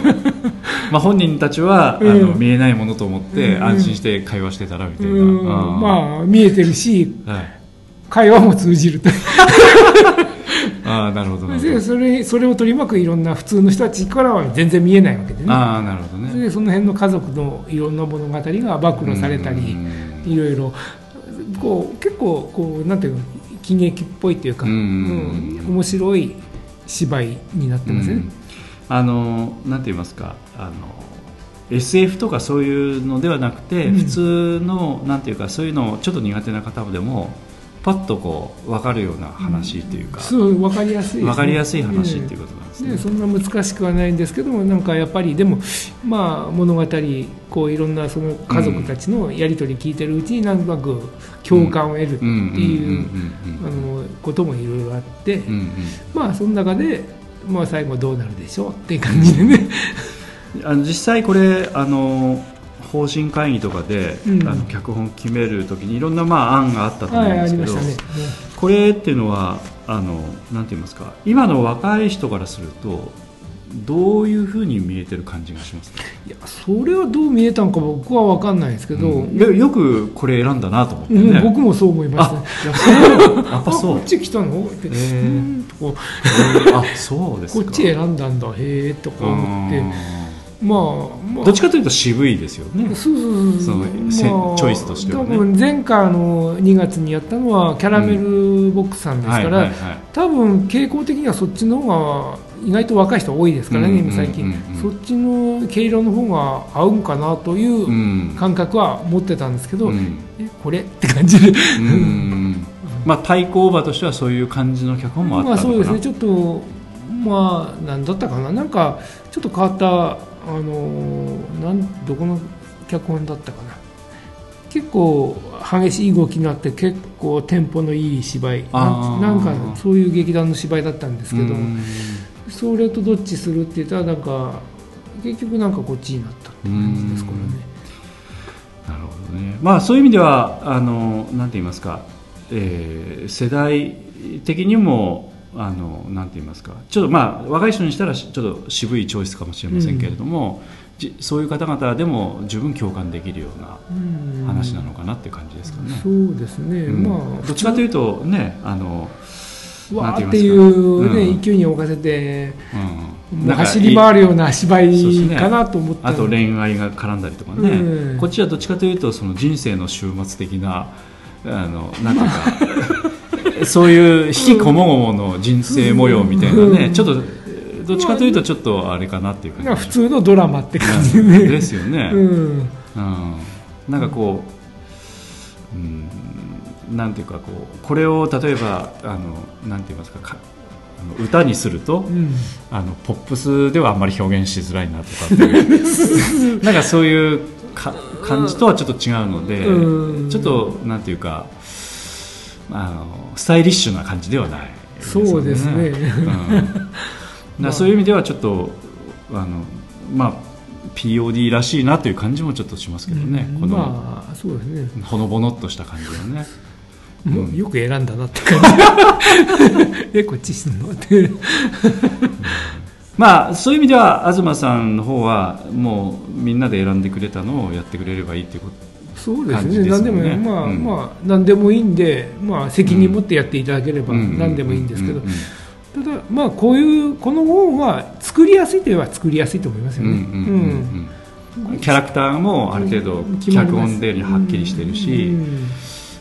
S3: まあ本人たちは、あの見えないものと思って安心して会話してたらみたいな、
S4: まあ見えてるし、はい、会話も通じると。
S3: あなるほど。
S4: でそれそれを取り巻くいろんな普通の人たちからは全然見えないわけでね。
S3: あなるほどね。
S4: でその辺の家族のいろんな物語が暴露されたりいろいろ。こう結構こうなんていうの？喜劇っぽいっていうか、うん、面白い芝居になってますね。
S3: あのなんて言いますかあの SF とかそういうのではなくて、うん、普通のなんていうかそういうのちょっと苦手な方でもパッとこう分かるような話っていうか、うん、
S4: そう分かりやすい、
S3: ね、分かりやすい話っていうことね、
S4: ね、そんな難しくはないんですけどもなんかやっぱりでもまあ物語こういろんなその家族たちのやり取り聞いてるうちになんとなく共感を得るっていうこともいろいろあって、うんうん、まあその中で、まあ、最後どうなるでしょうっていう感じでね。
S3: あの実際これあの方針会議とかで、うん、あの脚本決めるときにいろんなまあ案があったと思うんですけど、はいね、これっていうのはあのなんて言いますか。今の若い人からするとどういうふうに見えてる感じがします
S4: いやそれはどう見えたのか僕は分かんないですけど、うん、
S3: よくこれ選んだなと思って、ね。うん、
S4: 僕もそう思いました、
S3: やっぱそう。
S4: こっち来たの？って、え
S3: ー、あそうです
S4: こっち選んだんだ。へえとか思って。まあ、まあ、
S3: どっちかというと渋いですよね。
S4: そうそうそうまあ、チ
S3: ョイスとしては、ね、多
S4: 分前回の2月にやったのはキャラメルボックスさんですから、多分傾向的にはそっちの方が意外と若い人多いですからね、今最近、そっちの毛色の方が合うんかなという感覚は持ってたんですけど、うん、えこれ？って感じで、
S3: まあ、対抗馬としてはそういう感じの脚本もあったのかな、まあ、そうですね。
S4: ちょっとまあ何だったかな。なんかちょっと変わったあのなんどこの脚本だったかな。結構激しい動きになって結構テンポのいい芝居。なんかそういう劇団の芝居だったんですけどそれとどっちするって言ったらなんか結局なんかこっちになったって感じですからね。
S3: なるほどね。まあそういう意味ではあのなんて言いますか、えー、世代的にもあのなんて言いますか。ちょっとまあ若い人にしたらちょっと渋いチョイスかもしれませんけれども、うん、そういう方々でも十分共感できるような話なのかなって感じですかね。
S4: うん、そうですね、うん、ま
S3: あどっちかというとねあの
S4: わーっていうね、勢いに置かせて、うん、走り回るような芝居かなと思って、
S3: ね、あと恋愛が絡んだりとかね、こっちはどっちかというとその人生の終末的なあのなんていうか そういう引きこもごもの人生模様みたいなね、ちょっとどっちかというとちょっとあれかなっていう感じ、
S4: まあ、普通のドラマって感じでね
S3: ですよね、
S4: うん、
S3: うん、なんかこう、うん、なんていうかこうこれを例えばあのなんて言いますかか歌にすると、
S4: うん。
S3: あのポップスではあんまり表現しづらいなとかっていう。なんかそういうか感じとはちょっと違うので、
S4: うん。
S3: ちょっとなんていうかあのスタイリッシュな感じではない
S4: そうですね。
S3: うん、だそういう意味ではちょっとあのまあ POD らしいなという感じもちょっとしますけどね、この、
S4: まあそうですね、
S3: ほのぼのっとした感じはね。
S4: もうよく選ん。だなって感じえこっちすんのって。
S3: まあそういう意味では東さんの方はもうみんなで選んでくれたのをやってくれればいいっていうこと
S4: そうですね。何でもまあ、
S3: うん。
S4: まあ何でもいいんで、まあ、責任持ってやっていただければ何でもいいんですけど、
S3: うんうん
S4: ただまあこういうこの本は作りやすいといえば作りやすいと思いますよね。
S3: うんうんうんうんキャラクターもある程度脚本ではっきりしてるし、
S4: うん。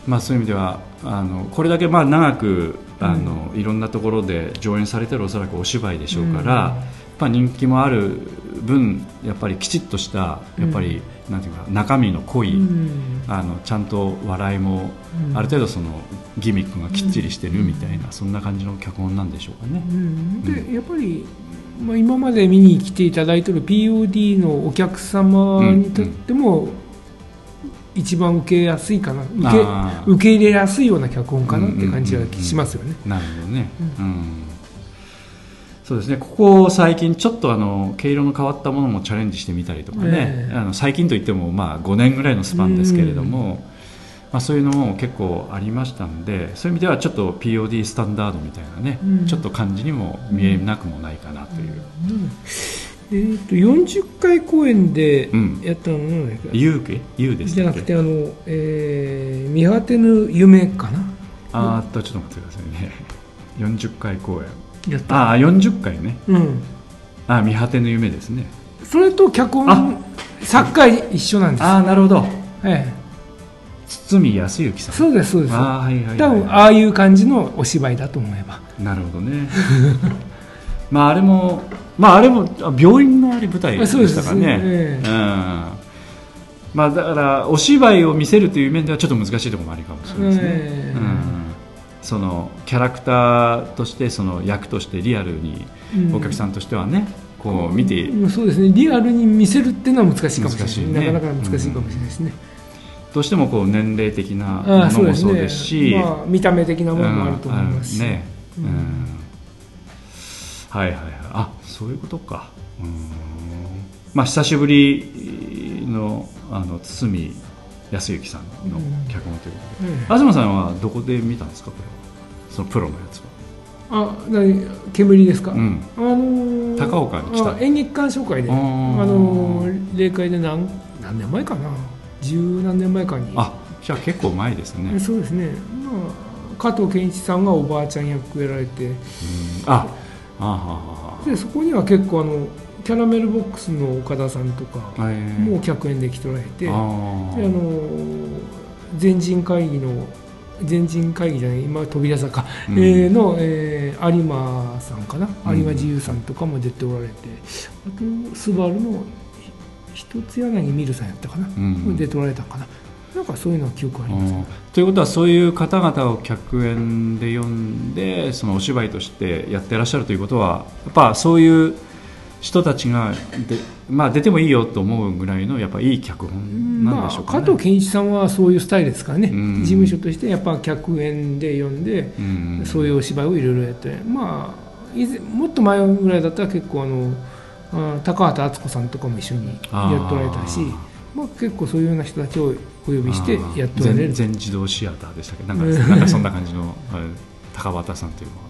S3: まあ、そういう意味ではあのこれだけまあ長くあの、いろんなところで上演されてるおそらくお芝居でしょうから、やっぱ人気もある分やっぱりきちっとしたやっぱり、なんていうか中身の濃い、
S4: うん。
S3: あのちゃんと笑いも、
S4: うん。
S3: ある程度そのギミックがきっちりしてるみたいな、そんな感じの脚本なんでしょうかね。
S4: うん。でやっぱり、まあ、今まで見に来ていただいている POD のお客様にとっても、一番受けやすいかな受け受け入れやすいような脚本かなって感じがしますよね。
S3: なるほどね、うんそうですね。ここ最近ちょっとあの毛色の変わったものもチャレンジしてみたりとかね、
S4: ええ。
S3: あの最近といってもまあ5年ぐらいのスパンですけれども、まあ、そういうのも結構ありましたんでそういう意味ではちょっと POD スタンダードみたいなね、
S4: うん。
S3: ちょっと感じにも見えなくもないかなという、
S4: えー、と40回公演で
S3: うん。
S4: やったのは何だっけ、
S3: ゆうけゆうでしたっけ？
S4: じゃなくてあの、えー見果てぬ夢かな？
S3: あーっとちょっと待ってくださいね。40回公演
S4: やった。
S3: ああ40回ね。
S4: うん。
S3: あー見果ての夢ですね。
S4: それと脚
S3: あ
S4: 本作家一緒なんです。
S3: ああなるほど。
S4: え
S3: 堤康之さん。
S4: えそうですそうです。
S3: あーはいはいはい。
S4: 多分ああいう感じのお芝居だと思えば。
S3: なるほどね。まああれもまああれもあ病院のあれ舞台でしたかね。
S4: ええ
S3: うん。まあだからお芝居を見せるという面ではちょっと難しいところもあるかもしれないですね、
S4: ええ
S3: うんそのキャラクターとしてその役としてリアルに
S4: うん
S3: お客さんとしてはね、こう見て
S4: うんそうですね。リアルに見せるっていうのは難しいかもしれない。
S3: ね。
S4: なかなか難しいかもしれないですね、
S3: どうしてもこう年齢的なものもそうですし
S4: まあ、見た目的なものもあると思います。し、
S3: ね、
S4: う
S3: うん。んはいはいはい。あそういうことか。うん。まあ久しぶりのあの堤康之さんの脚本ということで、
S4: ええ
S3: 東さんはどこで見たんですかこれは？そのプロのやつは
S4: あ何？煙ですか、
S3: うん。
S4: あのー
S3: 高岡に来た。
S4: あ演劇鑑賞会で。
S3: あ
S4: のー霊界で何何年前かな？十何年前かに。
S3: あじゃあ結構前ですね、うん、
S4: そうですね、まあ、加藤健一さんがおばあちゃん役をやられて。
S3: ああ
S4: でそこには結構あのキャラメルボックスの岡田さんとかもう客演で来ておられて、であの全人会議の全人会議じゃない今飛び出坂、
S3: うん。
S4: えーの、えー有馬さんかな、
S3: うん。
S4: 有馬自由さんとかも出ておられて。あとスバルのひ一つ柳みるさんやったかな、
S3: ん。
S4: 出ておられたかな？なんかそういうのは記憶ありますね
S3: ということはそういう方々を客演で呼んでそのお芝居としてやってらっしゃるということはやっぱそういう人たちがで、まあ、出てもいいよと思うぐらいのやっぱいい脚本なん。
S4: まあ、
S3: でしょうかね。
S4: 加藤健一さんはそういうスタイルですからね、
S3: うん。
S4: 事務所としてやっぱ客演で呼んで、
S3: うん。
S4: そういうお芝居をいろいろやって、まあ、以前もっと前ぐらいだったら結構あのあ高畑敦子さんとかも一緒にやっておられたし
S3: あ
S4: まあ、結構そういうような人たちをお呼びしてやっておられる。
S3: 全全自動シアターでしたっけ？なんかなんかそんな感じの高畑さんというのは。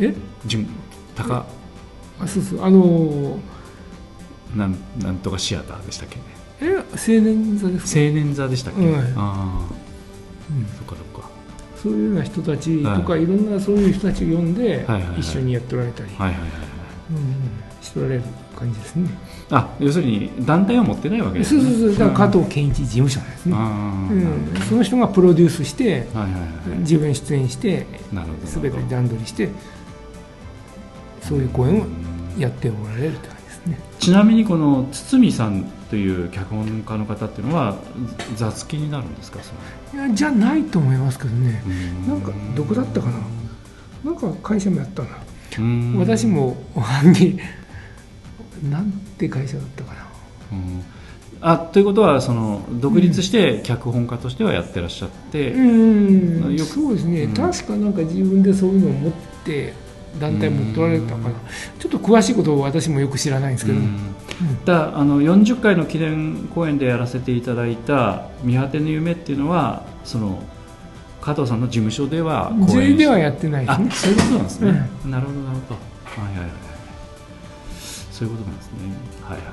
S4: え？
S3: 順高
S4: あそうそうあの
S3: なんなんとかシアターでしたっけ？ね
S4: え青年座ですか？
S3: 青年座でしたっけ、
S4: うん
S3: ああ。
S4: うん。
S3: そっかそっか。
S4: そういうような人たちとか、
S3: はい。
S4: い、ろんなそういう人たちを呼んで
S3: はいはいはい。
S4: 一緒にやっておられたり、
S3: はいはいはいはい。
S4: うんうん。しておられる感じですね。
S3: あ要するに団体を持ってないわけですね。
S4: そうそうそう。だから加藤健一事務所ですね、
S3: ああ、
S4: うん、その人がプロデュースして
S3: はいはいはい。
S4: 自分出演して
S3: なるほど。
S4: 全て段取りしてそういう公演をやっておられるって感じですね。
S3: ちなみにこの堤さんという脚本家の方っていうのは雑記になるんですか？そ
S4: いやじゃないと思いますけどね。
S3: れ
S4: なんかどこだったかな？なんか会社もやったな。
S3: うん。
S4: 私も暗記なんて会社だったかな。
S3: うん。あということはその独立して脚本家としてはやってらっしゃって、
S4: うん。
S3: よく。
S4: そうですね、
S3: うん。
S4: 確かなんか自分でそういうのを持って団体持っておられたかな。ちょっと詳しいことを私もよく知らないんですけど、
S3: うん。だあの40回の記念公演でやらせていただいた「見果ての夢」っていうのはその加藤さんの事務所では公演
S4: 自ではやってないですね。
S3: あそういうことなんですね、なるほどなるほど。はいはいはいそういうことなんですね。はいはい。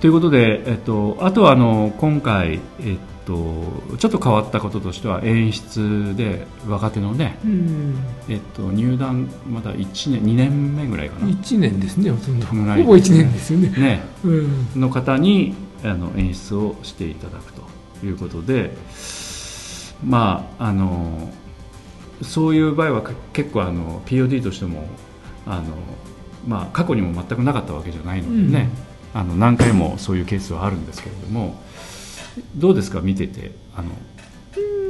S3: ということで、えっと、あとはあの今回、えっと、ちょっと変わったこととしては演出で若手のね、
S4: うん、
S3: えっと、入団まだ1年2年目ぐらいかな。
S4: 1年ですねほとんど。ほぼ1年ですよね、
S3: ね。
S4: うん、
S3: の方にあの演出をしていただくということでまああのそういう場合はか結構あの POD としてもあの、まあ、過去にも全くなかったわけじゃないのでね、あの何回もそういうケースはあるんですけれどもどうですか見てて？あの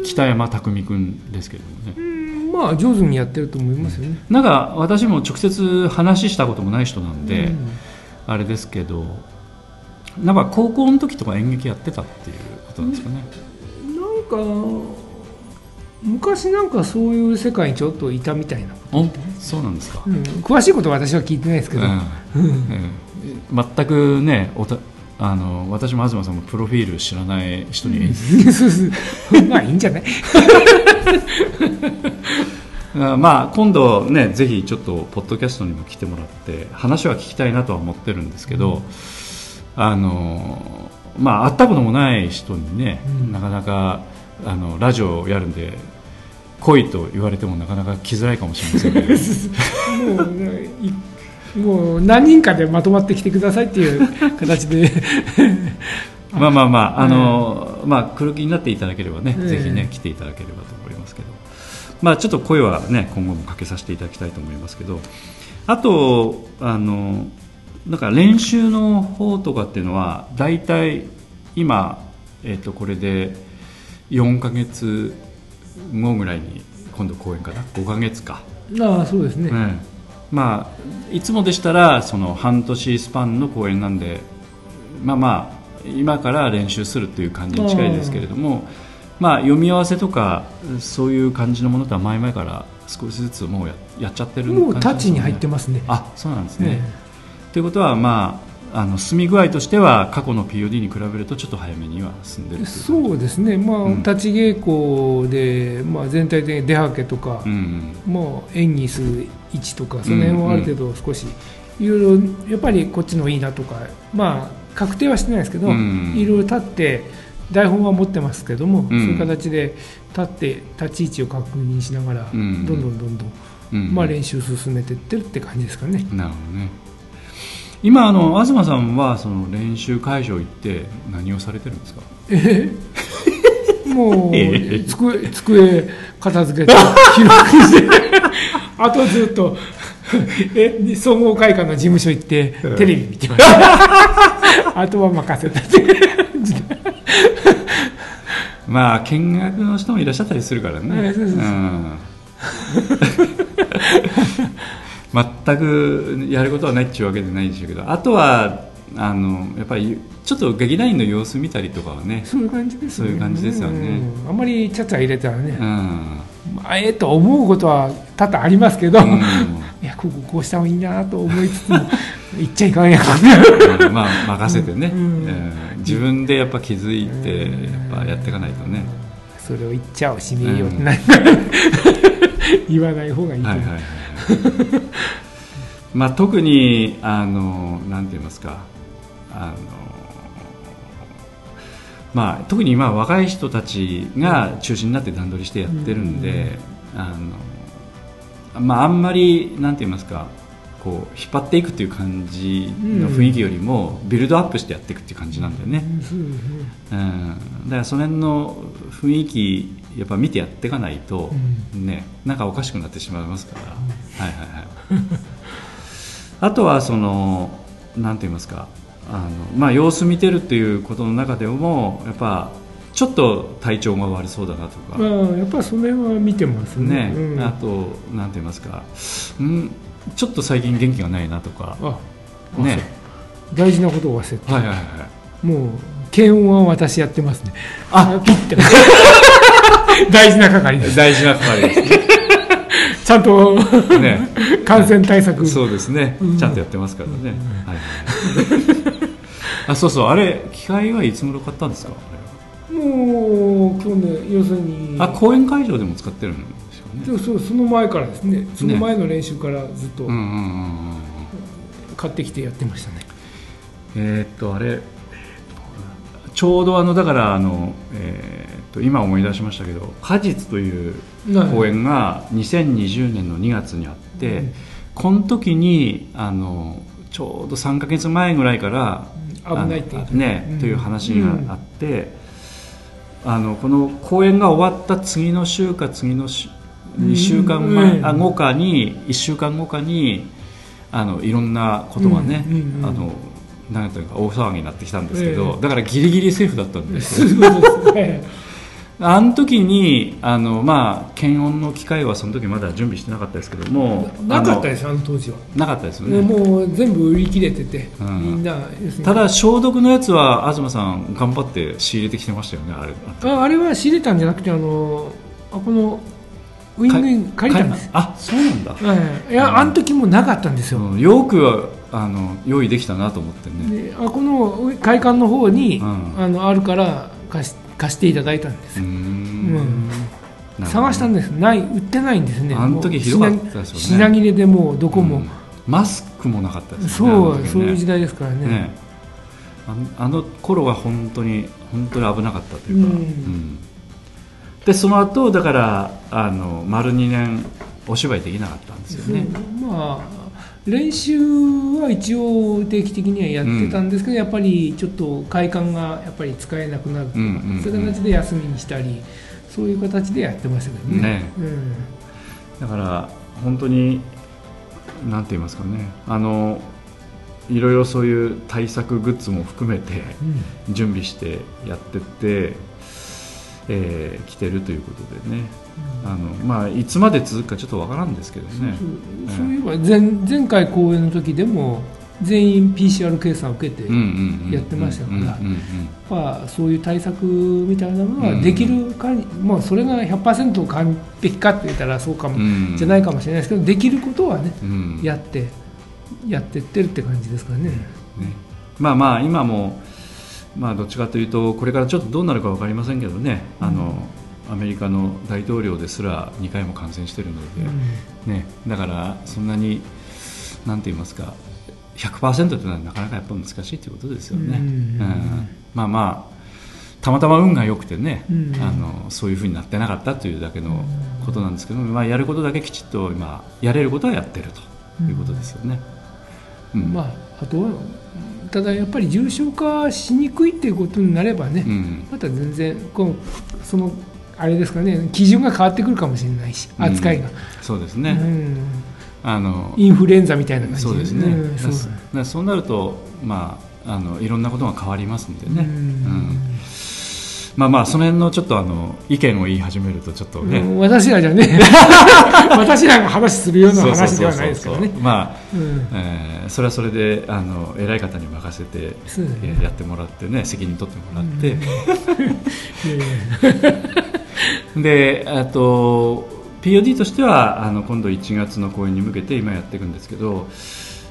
S3: 北山匠君ですけれどもね。
S4: うんまあ上手にやってると思いますよね、
S3: なんか私も直接話したこともない人なんで、
S4: うん。
S3: あれですけどなんか高校の時とか演劇やってたっていうことなんですかね、
S4: なんか昔なんかそういう世界にちょっといたみたいな、
S3: おそうなんですか、
S4: うん、詳しいことは私は聞いてないですけど、
S3: うん。うん。全くねおたあの私も東さんもプロフィール知らない人に、
S4: そうそうまあいいんじゃない？
S3: あまあ今度ねぜひちょっとポッドキャストにも来てもらって話は聞きたいなとは思ってるんですけど、あのまあ会ったこともない人にね、
S4: うん。
S3: なかなかあのラジオをやるんで来いと言われてもなかなか来づらいかもしれませんけど
S4: もうもう何人かでまとまってきてくださいっていう形で。
S3: まあまあまあ、あのまあ、来る気になっていただければね、
S4: ええ
S3: ぜひね、来ていただければと思いますけど、まあ、ちょっと声はね、今後もかけさせていただきたいと思いますけど、あと、あの、なんか練習の方とかっていうのは、大体今、えっ、と、これで4ヶ月後ぐらいに、今度公演かな、5ヶ月か。
S4: ああそうですね、
S3: ええまあ、いつもでしたらその半年スパンの公演なんで、まあまあ、今から練習するという感じに近いですけれども、まあ、読み合わせとかそういう感じのものとは前々から少しずつもうややっちゃってる感じ
S4: もうタッチに入って
S3: ま
S4: ますね。
S3: あそうなんですね。
S4: ね
S3: ということは、まあ、あの進み具合としては過去の POD に比べるとちょっと早めには進んでる
S4: そうですね、まあ
S3: うん。
S4: 立ち稽古で、まあ、全体的に出はけとか、
S3: うん。
S4: まあ、演技する位置とかその辺はある程度少し、いろいろやっぱりこっちのいいなとか、まあ、確定はしてないですけど、
S3: うん。
S4: いろいろ立って台本は持ってますけども、
S3: ん。
S4: そういう形で立って立ち位置を確認しながら、
S3: うん。
S4: どんどんどんどん、
S3: うん。
S4: まあ、練習進めていってるって感じですかね。
S3: なるほどね。今あの東さんはその練習会場行って何をされてるんですか？
S4: えもう、
S3: ええ
S4: 机机片付けて記録してあとずっと え総合会館の事務所行って、
S3: うん。
S4: テレビ見てました。あとは任せたって。
S3: まあ見学の人もいらっしゃったりするからね、
S4: はいそうそうそう。
S3: うん。全くやることはないっていうわけじゃないんでしょうけど。あとはあのやっぱりちょっと劇団員の様子見たりとかはね、
S4: そういう感じです
S3: そういう感じですよね。
S4: うん。あんまりちゃちゃ入れたらね、
S3: うん。
S4: まあええと思うことは多々ありますけど、
S3: うん。
S4: いやこここうした方がいいなと思いつつも言っちゃいかんやん
S3: まあ任せてね、
S4: うん。
S3: えー自分でやっぱ気づいてやっぱやっていかないとね、
S4: それを言っちゃおうしめようってなるから、言わない方がいいと
S3: はいはいはい。まあ特にあのなんて言いますか。あのまあ特に今若い人たちが中心になって段取りしてやってるんで、あのまああんまりなんて言いますかこう引っ張っていくっていう感じの雰囲気よりもビルドアップしてやっていくっていう感じなんだよね、
S4: うんう
S3: ん、だからその辺の雰囲気やっぱ見てやっていかないと、ねなんかおかしくなってしまいますから、はいはいはい。あとはそのなんて言いますかあの、まあ、様子見てるっていうことの中でもやっぱちょっと体調が悪そうだなとか、
S4: あやっぱりその辺は見てますね。
S3: ね、
S4: うん。
S3: あとなんて言いますか、うん、ちょっと最近元気がないなとか。
S4: あ
S3: ね。
S4: 大事なことを忘れて、
S3: はいはいはい
S4: もう検温は私やってますね。
S3: あ！
S4: ピッて。大事な係です。
S3: 大事な係です
S4: ちゃんと
S3: ね。
S4: 感染対策。
S3: そうですね、
S4: うん。
S3: ちゃんとやってますからね、はいはい あそうそう。あれ機械はいつ頃買ったんですか？
S4: もう去年要するに。
S3: あ公演会場でも使ってるんですよね。
S4: そうそうその前からですね。その前の練習からずっと買ってきてやってましたね、
S3: えーっとあれ、ちょうどあのだからあの、えーっと今思い出しましたけど「果実」という
S4: はい。
S3: 公演が2020年の2月にあって、
S4: うん。
S3: この時にあのちょうど3か月前ぐらいから
S4: 危ないって
S3: あのね、
S4: うん。
S3: という話があって、あのこの公演が終わった次の週か次の週2週間前、後かに1週間後かにあのいろんなことがね、
S4: うんうんうん
S3: あのなんというか大騒ぎになってきたんですけど、
S4: ええ。
S3: だからギリギリセーフだったんです
S4: そう
S3: よ
S4: ですね
S3: あの時にあの、まあ、検温の機械はその時まだ準備してなかったですけども
S4: なかった
S3: あ
S4: ですよあの当時は。
S3: のなかったですよね。
S4: もう全部売り切れてて、
S3: うん。
S4: みんな
S3: ただ消毒のやつは東さん頑張って仕入れてきてましたよねあれ。
S4: ああれは仕入れたんじゃなくてあのあこのウィングイン借りたんです。
S3: あそうなんだ、
S4: はい、いや、あの時もなかったんですよ、
S3: うん、よくはあの用意できたなと思ってね。
S4: であこの会館の方に、
S3: うん。
S4: あのあるから貸し貸していただいたんです。探したんです。ない売ってないんですね。
S3: あの時ひどかったですよね。
S4: 品品切れでもうどこも、
S3: うん。マスクもなかったですね。あの
S4: う、
S3: 時ね。
S4: そういう時代ですからね。
S3: ね。あの頃は本当に本当に危なかったというか、
S4: うん。
S3: うん。でその後だからあの丸2年お芝居できなかったんですよね、
S4: そう。まあ練習は一応定期的にはやってたんですけど、やっぱりちょっと快感がやっぱり使えなくなる、
S3: うんうんうん。
S4: そういう形で休みにしたりそういう形でやってましたけどね。
S3: ね。
S4: うん。
S3: だから本当になんて言いますかね。あのいろいろそういう対策グッズも含めて準備してやってって、えー来てるということでね、あのまあ、いつまで続くかちょっとわからんですけどね。
S4: そういえば前前回公演の時でも全員 PCR 検査を受けて、
S3: うんうんうん
S4: やってましたからそういう対策みたいなのはできるかに、まあ、それが100%完璧かって言ったらそうかも、
S3: うん。
S4: じゃないかもしれないですけどできることはね、
S3: うん。
S4: やってやってってるって感じですからね。
S3: ね。まあまあ今も、まあ、どっちかというとこれからちょっとどうなるか分かりませんけどね、あのアメリカの大統領ですら2回も感染しているので、ね、だからそんなになんて言いますか100%というのはなかなかやっぱ難しいということですよね、
S4: うん。
S3: うん。まあまあたまたま運が良くてね、
S4: うん。
S3: あのそういうふうになってなかったというだけのことなんですけど、まあ、やることだけきちっと今やれることはやってるということですよね。うん。
S4: まあ、あとはただやっぱり重症化しにくいっていうことになればね、
S3: うん。
S4: また全然こうそのあれですかね基準が変わってくるかもしれないし扱いが、
S3: そうですね、
S4: うん。
S3: あの
S4: インフルエンザみたいな感じ
S3: そうですね、
S4: んそう
S3: なると、まあ、あのいろんなことが変わりますんでね、
S4: うん。
S3: うん。まあまあその辺のちょっとあの意見を言い始めるとちょっとね、
S4: うん私らじゃね。私らが話するような話ではないですからね。
S3: まあ、
S4: うん。
S3: えーそれはそれであの偉い方に任せて、
S4: ね。
S3: えーやってもらってね責任取ってもらって、
S4: いやいや
S3: であと POD としてはあの今度1月の公演に向けて今やっていくんですけど、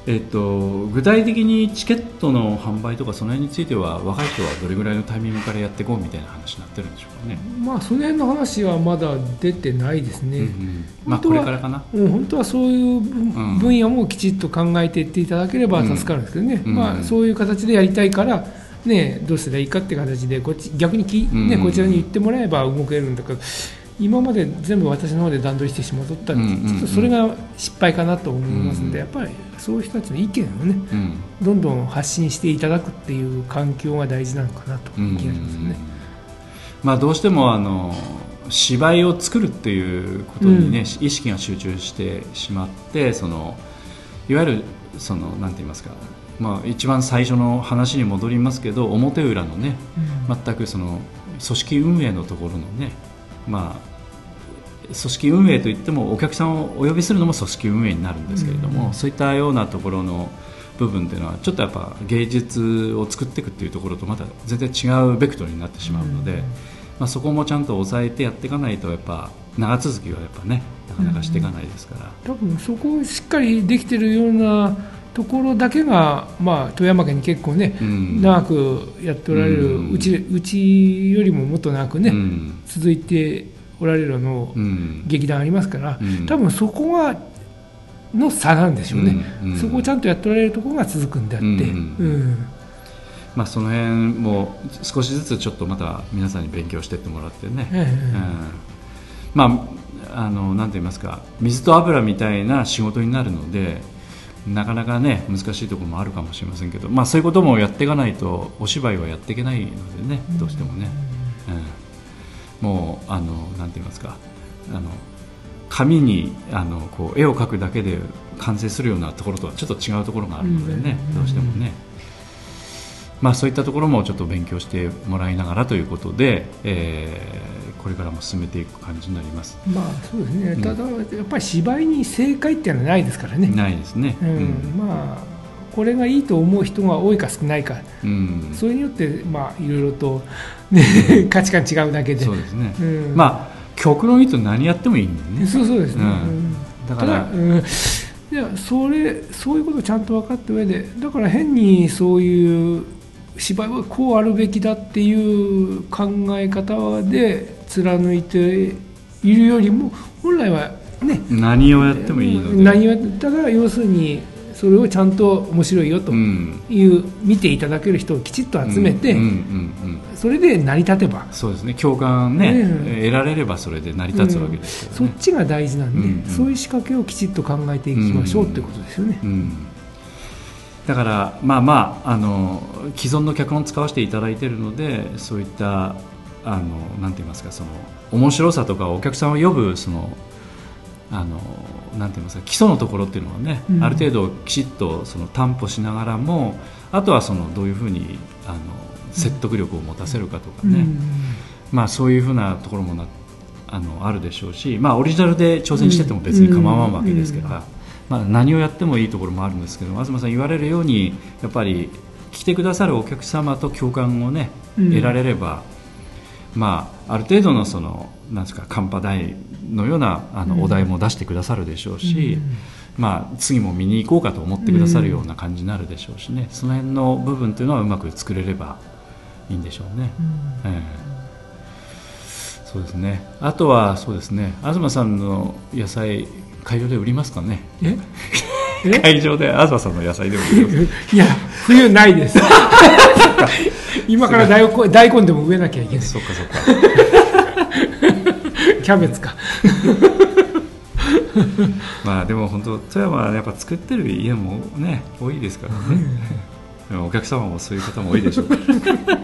S3: えっと、具体的にチケットの販売とかその辺については若い人はどれぐらいのタイミングからやっていこうみたいな話になってるんでしょうかね。
S4: まあその辺の話はまだ出てないですね、
S3: うんうん。まあこれからかな。
S4: うん、本当はそういう分野もきちっと考えていっていただければ助かるんですけどね、
S3: うん。
S4: まあ、そういう形でやりたいから、ね、どうしたらいいかって形でこっち逆にき、ね
S3: うん。
S4: こちらに言ってもらえば動けるんだから今まで全部私の方で段取りしてしまっとったら、
S3: うんうんうん。
S4: ちょっとそれが失敗かなと思いますので、
S3: うん
S4: やっぱりそういう人たちの意見をね
S3: うん。
S4: どんどん発信していただくっていう環境が大事なのかなと気がしますね。
S3: まあ、どうしてもあの芝居を作るっていうことにね、意識が集中してしまってそのいわゆるそのなんて言いますか、まあ、一番最初の話に戻りますけど表裏のね、全くその組織運営のところのね、まあ、組織運営といってもお客さんをお呼びするのも組織運営になるんですけれども、そういったようなところの部分っていうのはちょっとやっぱ芸術を作っていくっていうところとまた全然違うベクトルになってしまうので、まあ、そこもちゃんと抑えてやっていかないとやっぱ長続きはやっぱねなかなかしていかないですから、
S4: 多分そこをしっかりできてるようなところだけが、まあ、富山県に結構ね、うん、長くやっておられる、うん、うちうちよりももっと長くね、うん、続いておられるの劇団ありますから、多分そこはの差なんでしょうね、そこをちゃんとやっておられるところが続くんであって。うん。
S3: まあ、その辺も少しずつちょっとまた皆さんに勉強していってもらってね、うん、まああのなんて言いますか水と油みたいな仕事になるのでなかなかね難しいところもあるかもしれませんけど、まあ、そういうこともやっていかないとお芝居はやっていけないのでねどうしてもね、うん、もうあのなんて言いますかあの紙にあのこう絵を描くだけで完成するようなところとはちょっと違うところがあるのでね、どうしてもね。まあ、そういったところもちょっと勉強してもらいながらということで、えー、これからも進めていく感じになります。
S4: まあそうですね。ただ、やっぱり芝居に正解っていうのはないですからね。
S3: ないですね。
S4: うん、うん、まあこれがいいと思う人が多いか少ないか、うん、それによってまあいろいろと、ね、価値観違うだけで。
S3: そうですね。うん、まあ極論言うと何やってもいいんだよね。
S4: そうそうですね。だから。うんいやそれそういうことをちゃんと分かった上でだから変にそういう芝居はこうあるべきだっていう考え方で貫いているよりも本来はね
S3: 何をやってもいいので。
S4: 何をやったら要するにそれをちゃんと面白いよという、うん、見ていただける人をきちっと集めて、それで成り立てば
S3: そうですね共感ね、ね得られればそれで成り立つわけです、
S4: ねうん、そっちが大事なんで、うんうん、そういう仕掛けをきちっと考えていきましょうってことですよね。うん
S3: だからまあまああの既存の脚本使わせていただいているのでそういったあのなんて言いますかその面白さとかお客さんを呼ぶそのあのなんて言いますか基礎のところっていうのはね、うん、ある程度きちっとその担保しながらもあとはそのどういうふうにあの説得力を持たせるかとかね、うん、まあそういうふうなところもなあのあるでしょうし、まあ、オリジナルで挑戦してても別に構わんわけですから。まあ、何をやってもいいところもあるんですけど東さん言われるようにやっぱり来てくださるお客様と共感をね、得られれば、まあ、ある程度のそのなんですかカンパ台のようなあのお題も出してくださるでしょうし、まあ、次も見に行こうかと思ってくださるような感じになるでしょうしね、その辺の部分というのはうまく作れればいいんでしょうね。うん、えー、そうですね。あとはそうですね。東さんの野菜会場で売りますかね？え？会場で東さんの野菜でも
S4: いや冬ないです。今から大根大根でも植えなきゃいけない。
S3: そっか。そっか
S4: キャベツか。
S3: まあでも本当富山はやっぱ作ってる家もね多いですからね、うん、お客様もそういう方も多いでしょうから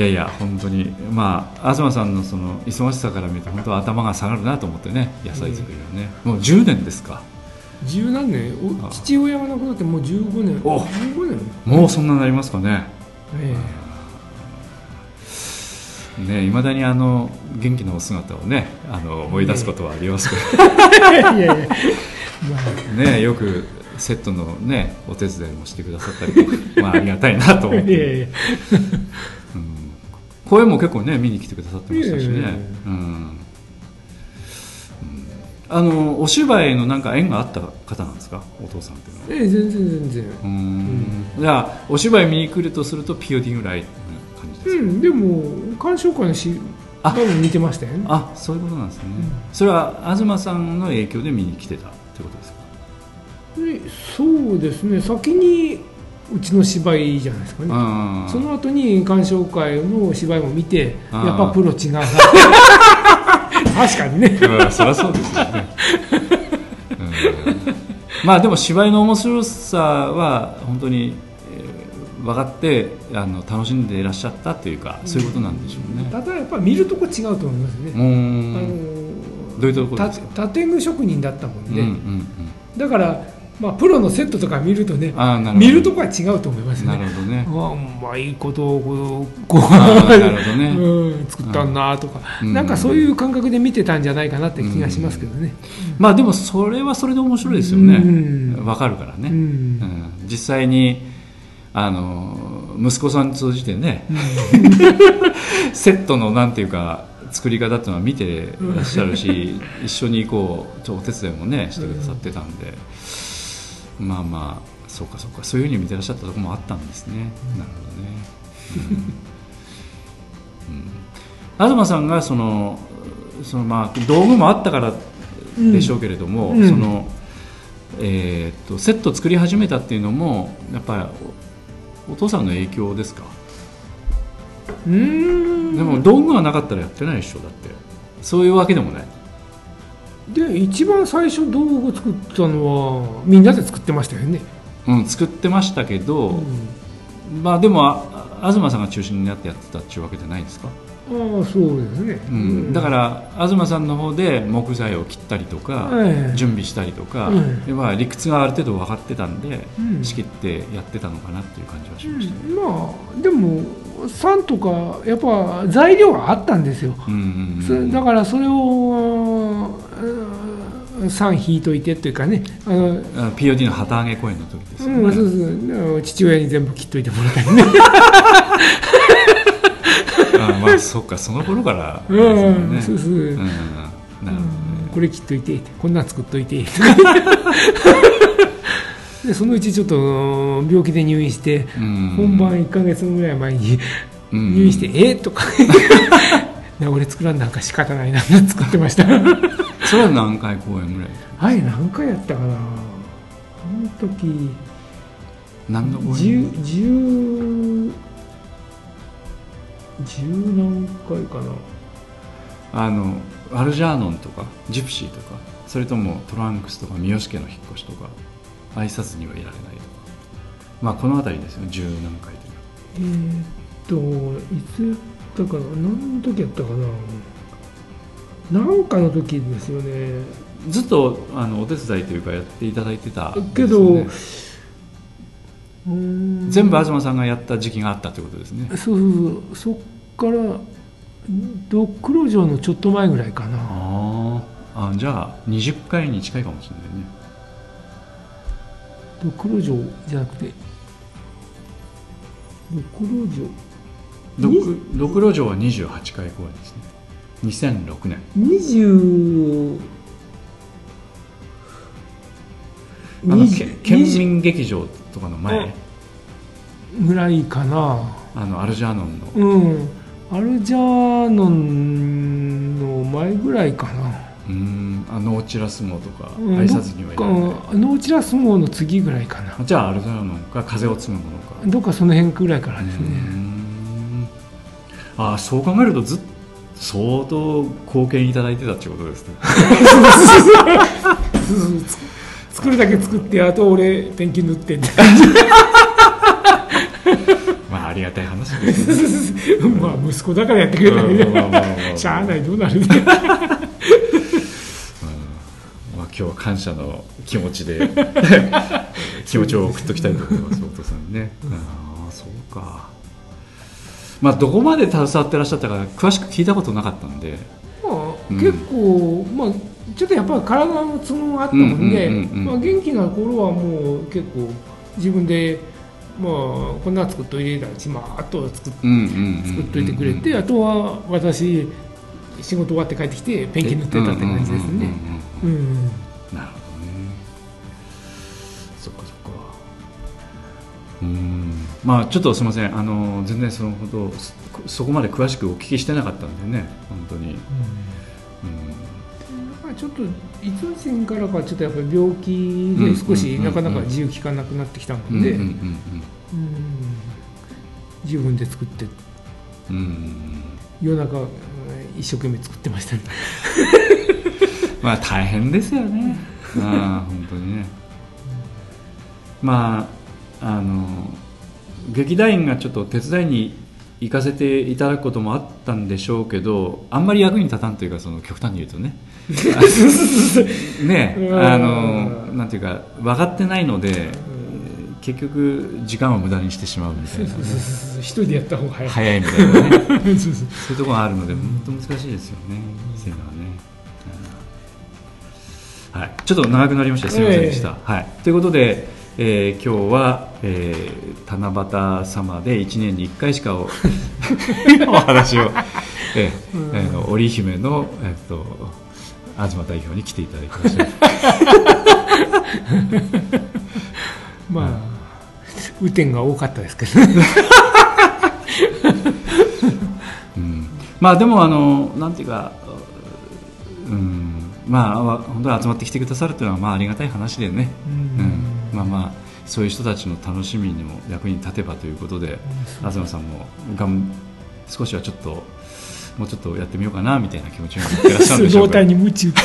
S3: いやいや本当に。まあ東さんのその忙しさから見ると本当頭が下がるなと思ってね野菜作りはね、もう10年ですか。
S4: 十何年？父親が亡くなってもう15年。
S3: お。15年？もうそんなになりますかね。ええ。ねいまだにあの元気なお姿をねあの思い出すことはありますけど、いやいや、まあ、ねよくセットのねお手伝いもしてくださったり まあありがたいなと思って。いやいや声も結構ね見に来てくださってましたしね、うん、あのお芝居のなんか縁があった方なんですか？お父さんっていうのは。
S4: ええ全然全然。う
S3: ん、じゃあお芝居見に来るとすると POD ぐらいの感じですか、うん、
S4: でも鑑賞会のし多分見てましたよ。ね
S3: あそういうことなんですね、うん、それは東さんの影響で見に来てたってことですか？
S4: そうですね。先にうちの芝居じゃないですかね。その後に鑑賞会の芝居も見てやっぱプロ違うな。確かにね。
S3: そりゃそうですよね、まあでも芝居の面白さは本当に分かってあの楽しんでいらっしゃったというか、そういうことなんでしょうね。
S4: ただやっぱ見るとこ違うと思いますね。あの
S3: どういうところです
S4: か？建具職人だったもんで、うんうんうん、だからまあ、プロのセットとか見るとね見るとこは違うと思いますね。
S3: なるほどね。
S4: うまいことをこう
S3: なるほどね。
S4: うん、作ったんなとか、
S3: うん。
S4: なんかそういう感覚で見てたんじゃないかなって気がしますけどね、
S3: まあでもそれはそれで面白いですよね。
S4: うん。
S3: わかるからね、
S4: うん。
S3: うん。実際にあの息子さん通じてね、セットのなんていうか作り方っていうのは見てらっしゃるし、一緒にこうお手伝いもねしてくださってたんで、まあまあそうかそうか。そういうふうに見てらっしゃったところもあったんですね、なるほどね、うん。うん。東さんがそのそのまあ道具もあったからでしょうけれども、
S4: うん。
S3: そのえー、とセット作り始めたっていうのもやっぱりおお父さんの影響ですか、
S4: うーん。
S3: でも道具がなかったらやってないでしょだって。そういうわけでもない
S4: で一番最初道具作ったのはみんなで作ってましたよね、
S3: うん、作ってましたけど、
S4: うん。
S3: まあでもあ東さんが中心になってやってたっていうわけじゃないですか、
S4: ああそうですね、
S3: うん。だから東さんの方で木材を切ったりとか、
S4: ええ。
S3: 準備したりとか、
S4: うん
S3: でまあ、理屈がある程度分かってたんで、
S4: うん。
S3: 仕切ってやってたのかなっていう感じはしました。ね、
S4: うん。まあでも酸とかやっぱ材料があったんですよ、
S3: うんうんうん。
S4: だからそれをうん酸引いといてっていうかねあの
S3: あ POD の旗揚げ公演の時ですよね、
S4: うん、そうそう父親に全部切っといてもらったりね。
S3: あ まあそっかその頃から
S4: うん。
S3: ね。
S4: そうそう、
S3: うん。うんなるほどね。
S4: これ切っといて。こんなん作っといて。でそのうちちょっと病気で入院して、
S3: うん。
S4: 本番1か月ぐらい前に
S3: うん。
S4: 入院して、え？ーとか。な俺作らんなんか仕方ないな作ってました。
S3: それは何回公演ぐらい？
S4: はい何回やったかな？あの時
S3: 何の公演？
S4: 十何回かな。
S3: あのアルジャーノンとかジプシーとかそれともトランクスとか三好家の引っ越しとか挨拶にはいられないとか。まあこの辺りですよね十何回というのは
S4: えーっといつやったかな。何の時やったかな。なんかの時ですよね。
S3: ずっとあのお手伝いというかやっていただいてたね。
S4: けど
S3: 全部東さんがやった時期があったということですね。
S4: そうそうそう。そっからドクロ城のちょっと前ぐらいかな。
S3: あー。あじゃあ20回に近いかもしれないね。
S4: ドクロ城じゃなくてドクロ城？
S3: ドクドクロ城は28回公演ですね。2006年。
S4: 20
S3: あの
S4: 20
S3: け県民劇場とかの前？
S4: ぐらいかな。
S3: あのアルジャーノンの。
S4: うん。アルジャーノンの前ぐらいかな。
S3: うーんあノーチラスモとか
S4: うん
S3: 挨拶にはいられない。
S4: ノーチラス号の次ぐらいかな。
S3: じゃあアルジャーノンか風を継ぐものか。
S4: どっかその辺ぐらいからですね。
S3: ん。あそう考えるとずっ相当貢献いただいてたっていうことですね
S4: 作るだけ作ってあと俺ペンキ塗ってって。
S3: まあありがたい話。ですね
S4: まあ息子だからやってくれた。り
S3: うんまあまあまあまあ。
S4: ねしゃあないどうなるね。
S3: まあ、今日は感謝の気持ちで 気持ちを送っときたいと思いますお父さんにね、ああそうか。まあどこまで携わってらっしゃったか詳しく聞いたことなかったんで。
S4: まあ
S3: うん。
S4: 結構まあちょっとやっぱり体の都合があったもんでまあ元気な頃はもう結構自分でまあこんなん作っといてたちまああとは作っといてくれてあとは私仕事終わって帰ってきてペンキ塗ってたって感じですね。
S3: なるほどね。そっかそっか。うん。まあちょっとすみません。あの全然そのほどそそこまで詳しくお聞きしてなかったんでね本当に、うん。
S4: まあちょっといつの時からかちょっとやっぱり病気で少しなかなか自由効かなくなってきたので、自分で作って
S3: うん。うん。
S4: 夜中うん一生懸命作ってましたね。
S3: まあ大変ですよね。ああ本当にね。まああの劇団員がちょっと手伝いに行かせていただくこともあったんでしょうけどあんまり役に立たんというかその極端に言うとね。ねあのなんていうか分かってないので結局時間を無駄にしてしまうみたいな、ね、
S4: 一人でやった方が早い。
S3: 早いみたいなね。そういうところがあるので本当難しいですよね、そういうのはね、はい、ちょっと長くなりました。すみませんでした、えー、はい、ということで、えー、今日は、えー、七夕様で1年に1回しかお お話を、えー、えー、織姫の、えー、っと東代表に来ていただきました
S4: まあ、雨天が多かったですけど
S3: うん、まあでもあのなんていうか、うん、まあ本当に集まってきてくださるというのはまあありがたい話でね、うん、うん、まあまあそういう人たちの楽しみにも役に立てばということで、東さんもがん少しはちょっともうちょっとやってみようかなみたいな気持ちになってらっしゃるんでしょうか
S4: に夢中って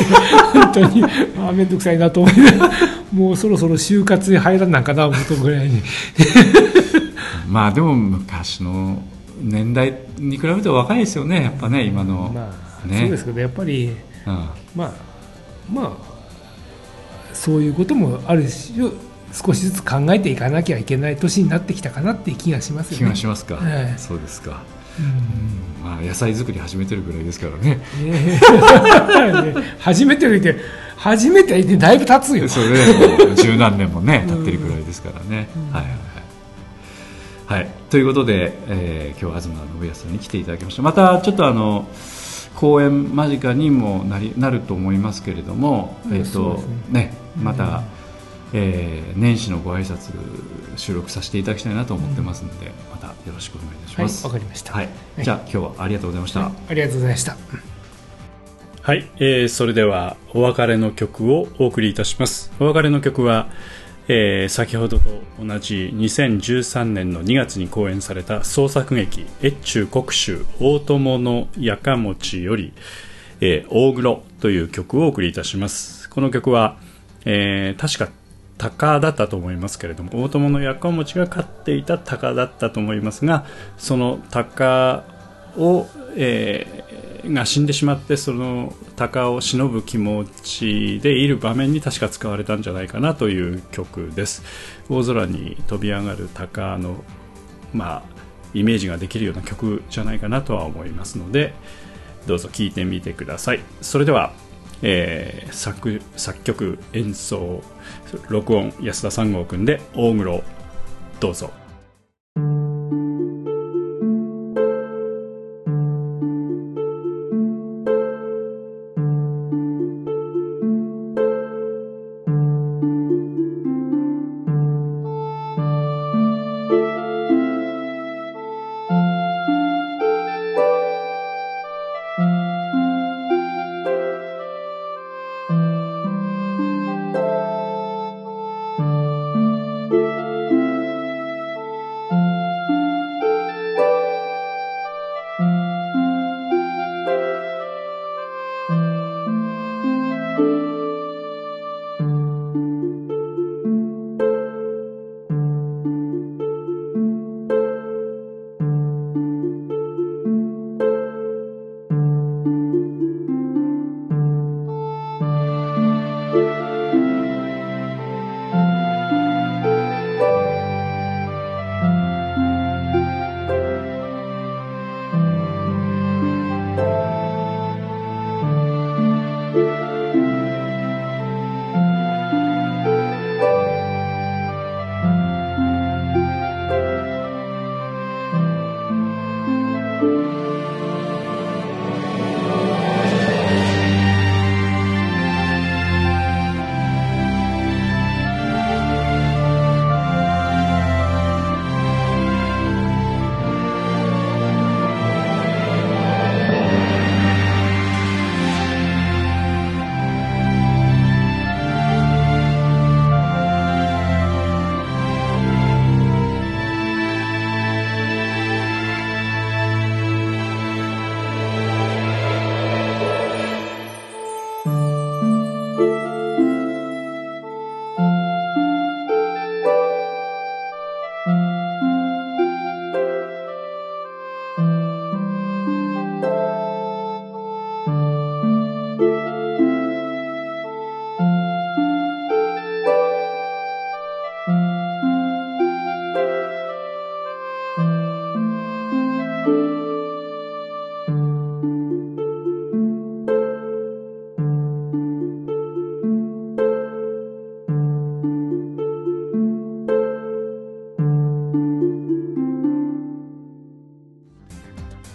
S4: 本当に。あ面倒くさいなと思い もうそろそろ就活に入らなんかな思うぐらいに。
S3: まあでも昔の年代に比べて若いですよねやっぱね今の、
S4: まあ、ね、そうですけどやっぱり、うん、まあまあそういうこともあるし少しずつ考えていかなきゃいけない年になってきたかなっていう気がしますよね。
S3: 気がしますか、はい、そうですか。うん、まあ、野菜作り始めてるぐらいですからね。え
S4: ー、初めてるって初めてだいぶ経つよ。
S3: それで 十何年もね経ってるぐらいですからね。はいはいはい。はい、ということで、えー、今日東信康さんに来ていただきました。またちょっとあの公演間近にもなりなると思いますけれども、えっ、ー、とね、ね、また。えー、年始のご挨拶収録させていただきたいなと思ってますので、またよろしくお願いいたします。
S4: わ、はい、かりました。
S3: はい。じゃあ今日はありがとうございました。はい、
S4: ありがとうございました。
S3: はい、えー、それではお別れの曲をお送りいたします。お別れの曲は、えー、先ほどと同じ2013年の2月に公演された創作劇「越中国州大友のやかもち」より「えー、大黒」という曲をお送りいたしますこの曲は、えー、確か鷹だったと思いますけれども大友のやかもちが飼っていた鷹だったと思いますがその鷹を、えー、が死んでしまってその鷹を忍ぶ気持ちでいる場面に確か使われたんじゃないかなという曲です。大空に飛び上がる鷹のまあイメージができるような曲じゃないかなとは思いますのでどうぞ聴いてみてください。それではえー、作作曲演奏録音安田三郷君で大黒どうぞ。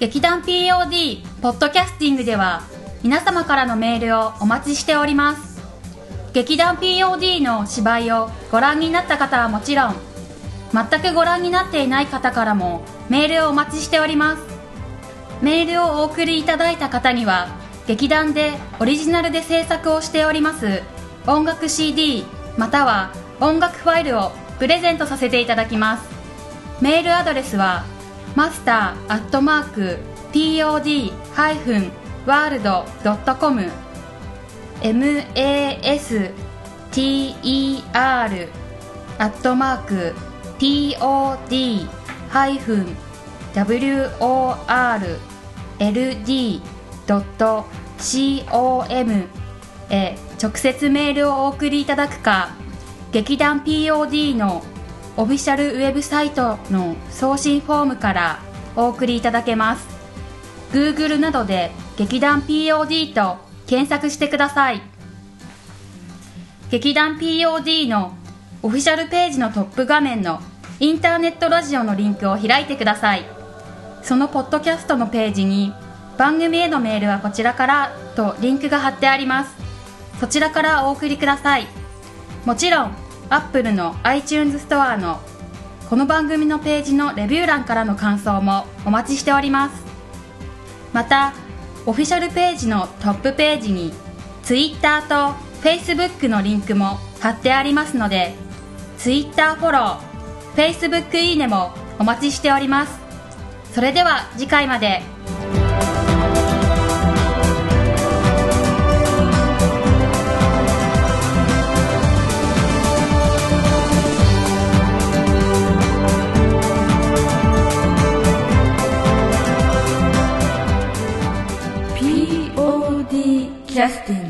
S2: 劇団 POD ポッドキャスティングでは皆様からのメールをお待ちしております。劇団 POD の芝居をご覧になった方はもちろん全くご覧になっていない方からもメールをお待ちしております。メールをお送りいただいた方には劇団でオリジナルで制作をしております音楽 CD または音楽ファイルをプレゼントさせていただきます。メールアドレスはマスターアットマーク pod-world.com master アットマーク pod-world.com へ直接メールをお送りいただくか劇団 POD のオフィシャルウェブサイトの送信フォームからお送りいただけます。Google などで劇団 POD と検索してください。劇団 POD のオフィシャルページのトップ画面のインターネットラジオのリンクを開いてください。そのポッドキャストのページに番組へのメールはこちらからとリンクが貼ってあります。そちらからお送りください。もちろん Apple の iTunes ストアのこの番組のページのレビュー欄からの感想もお待ちしておりますまたオフィシャルページのトップページに Twitter と Facebook のリンクも貼ってありますので Twitter フォロー Facebook いいねもお待ちしておりますそれでは次回まで。キャスティング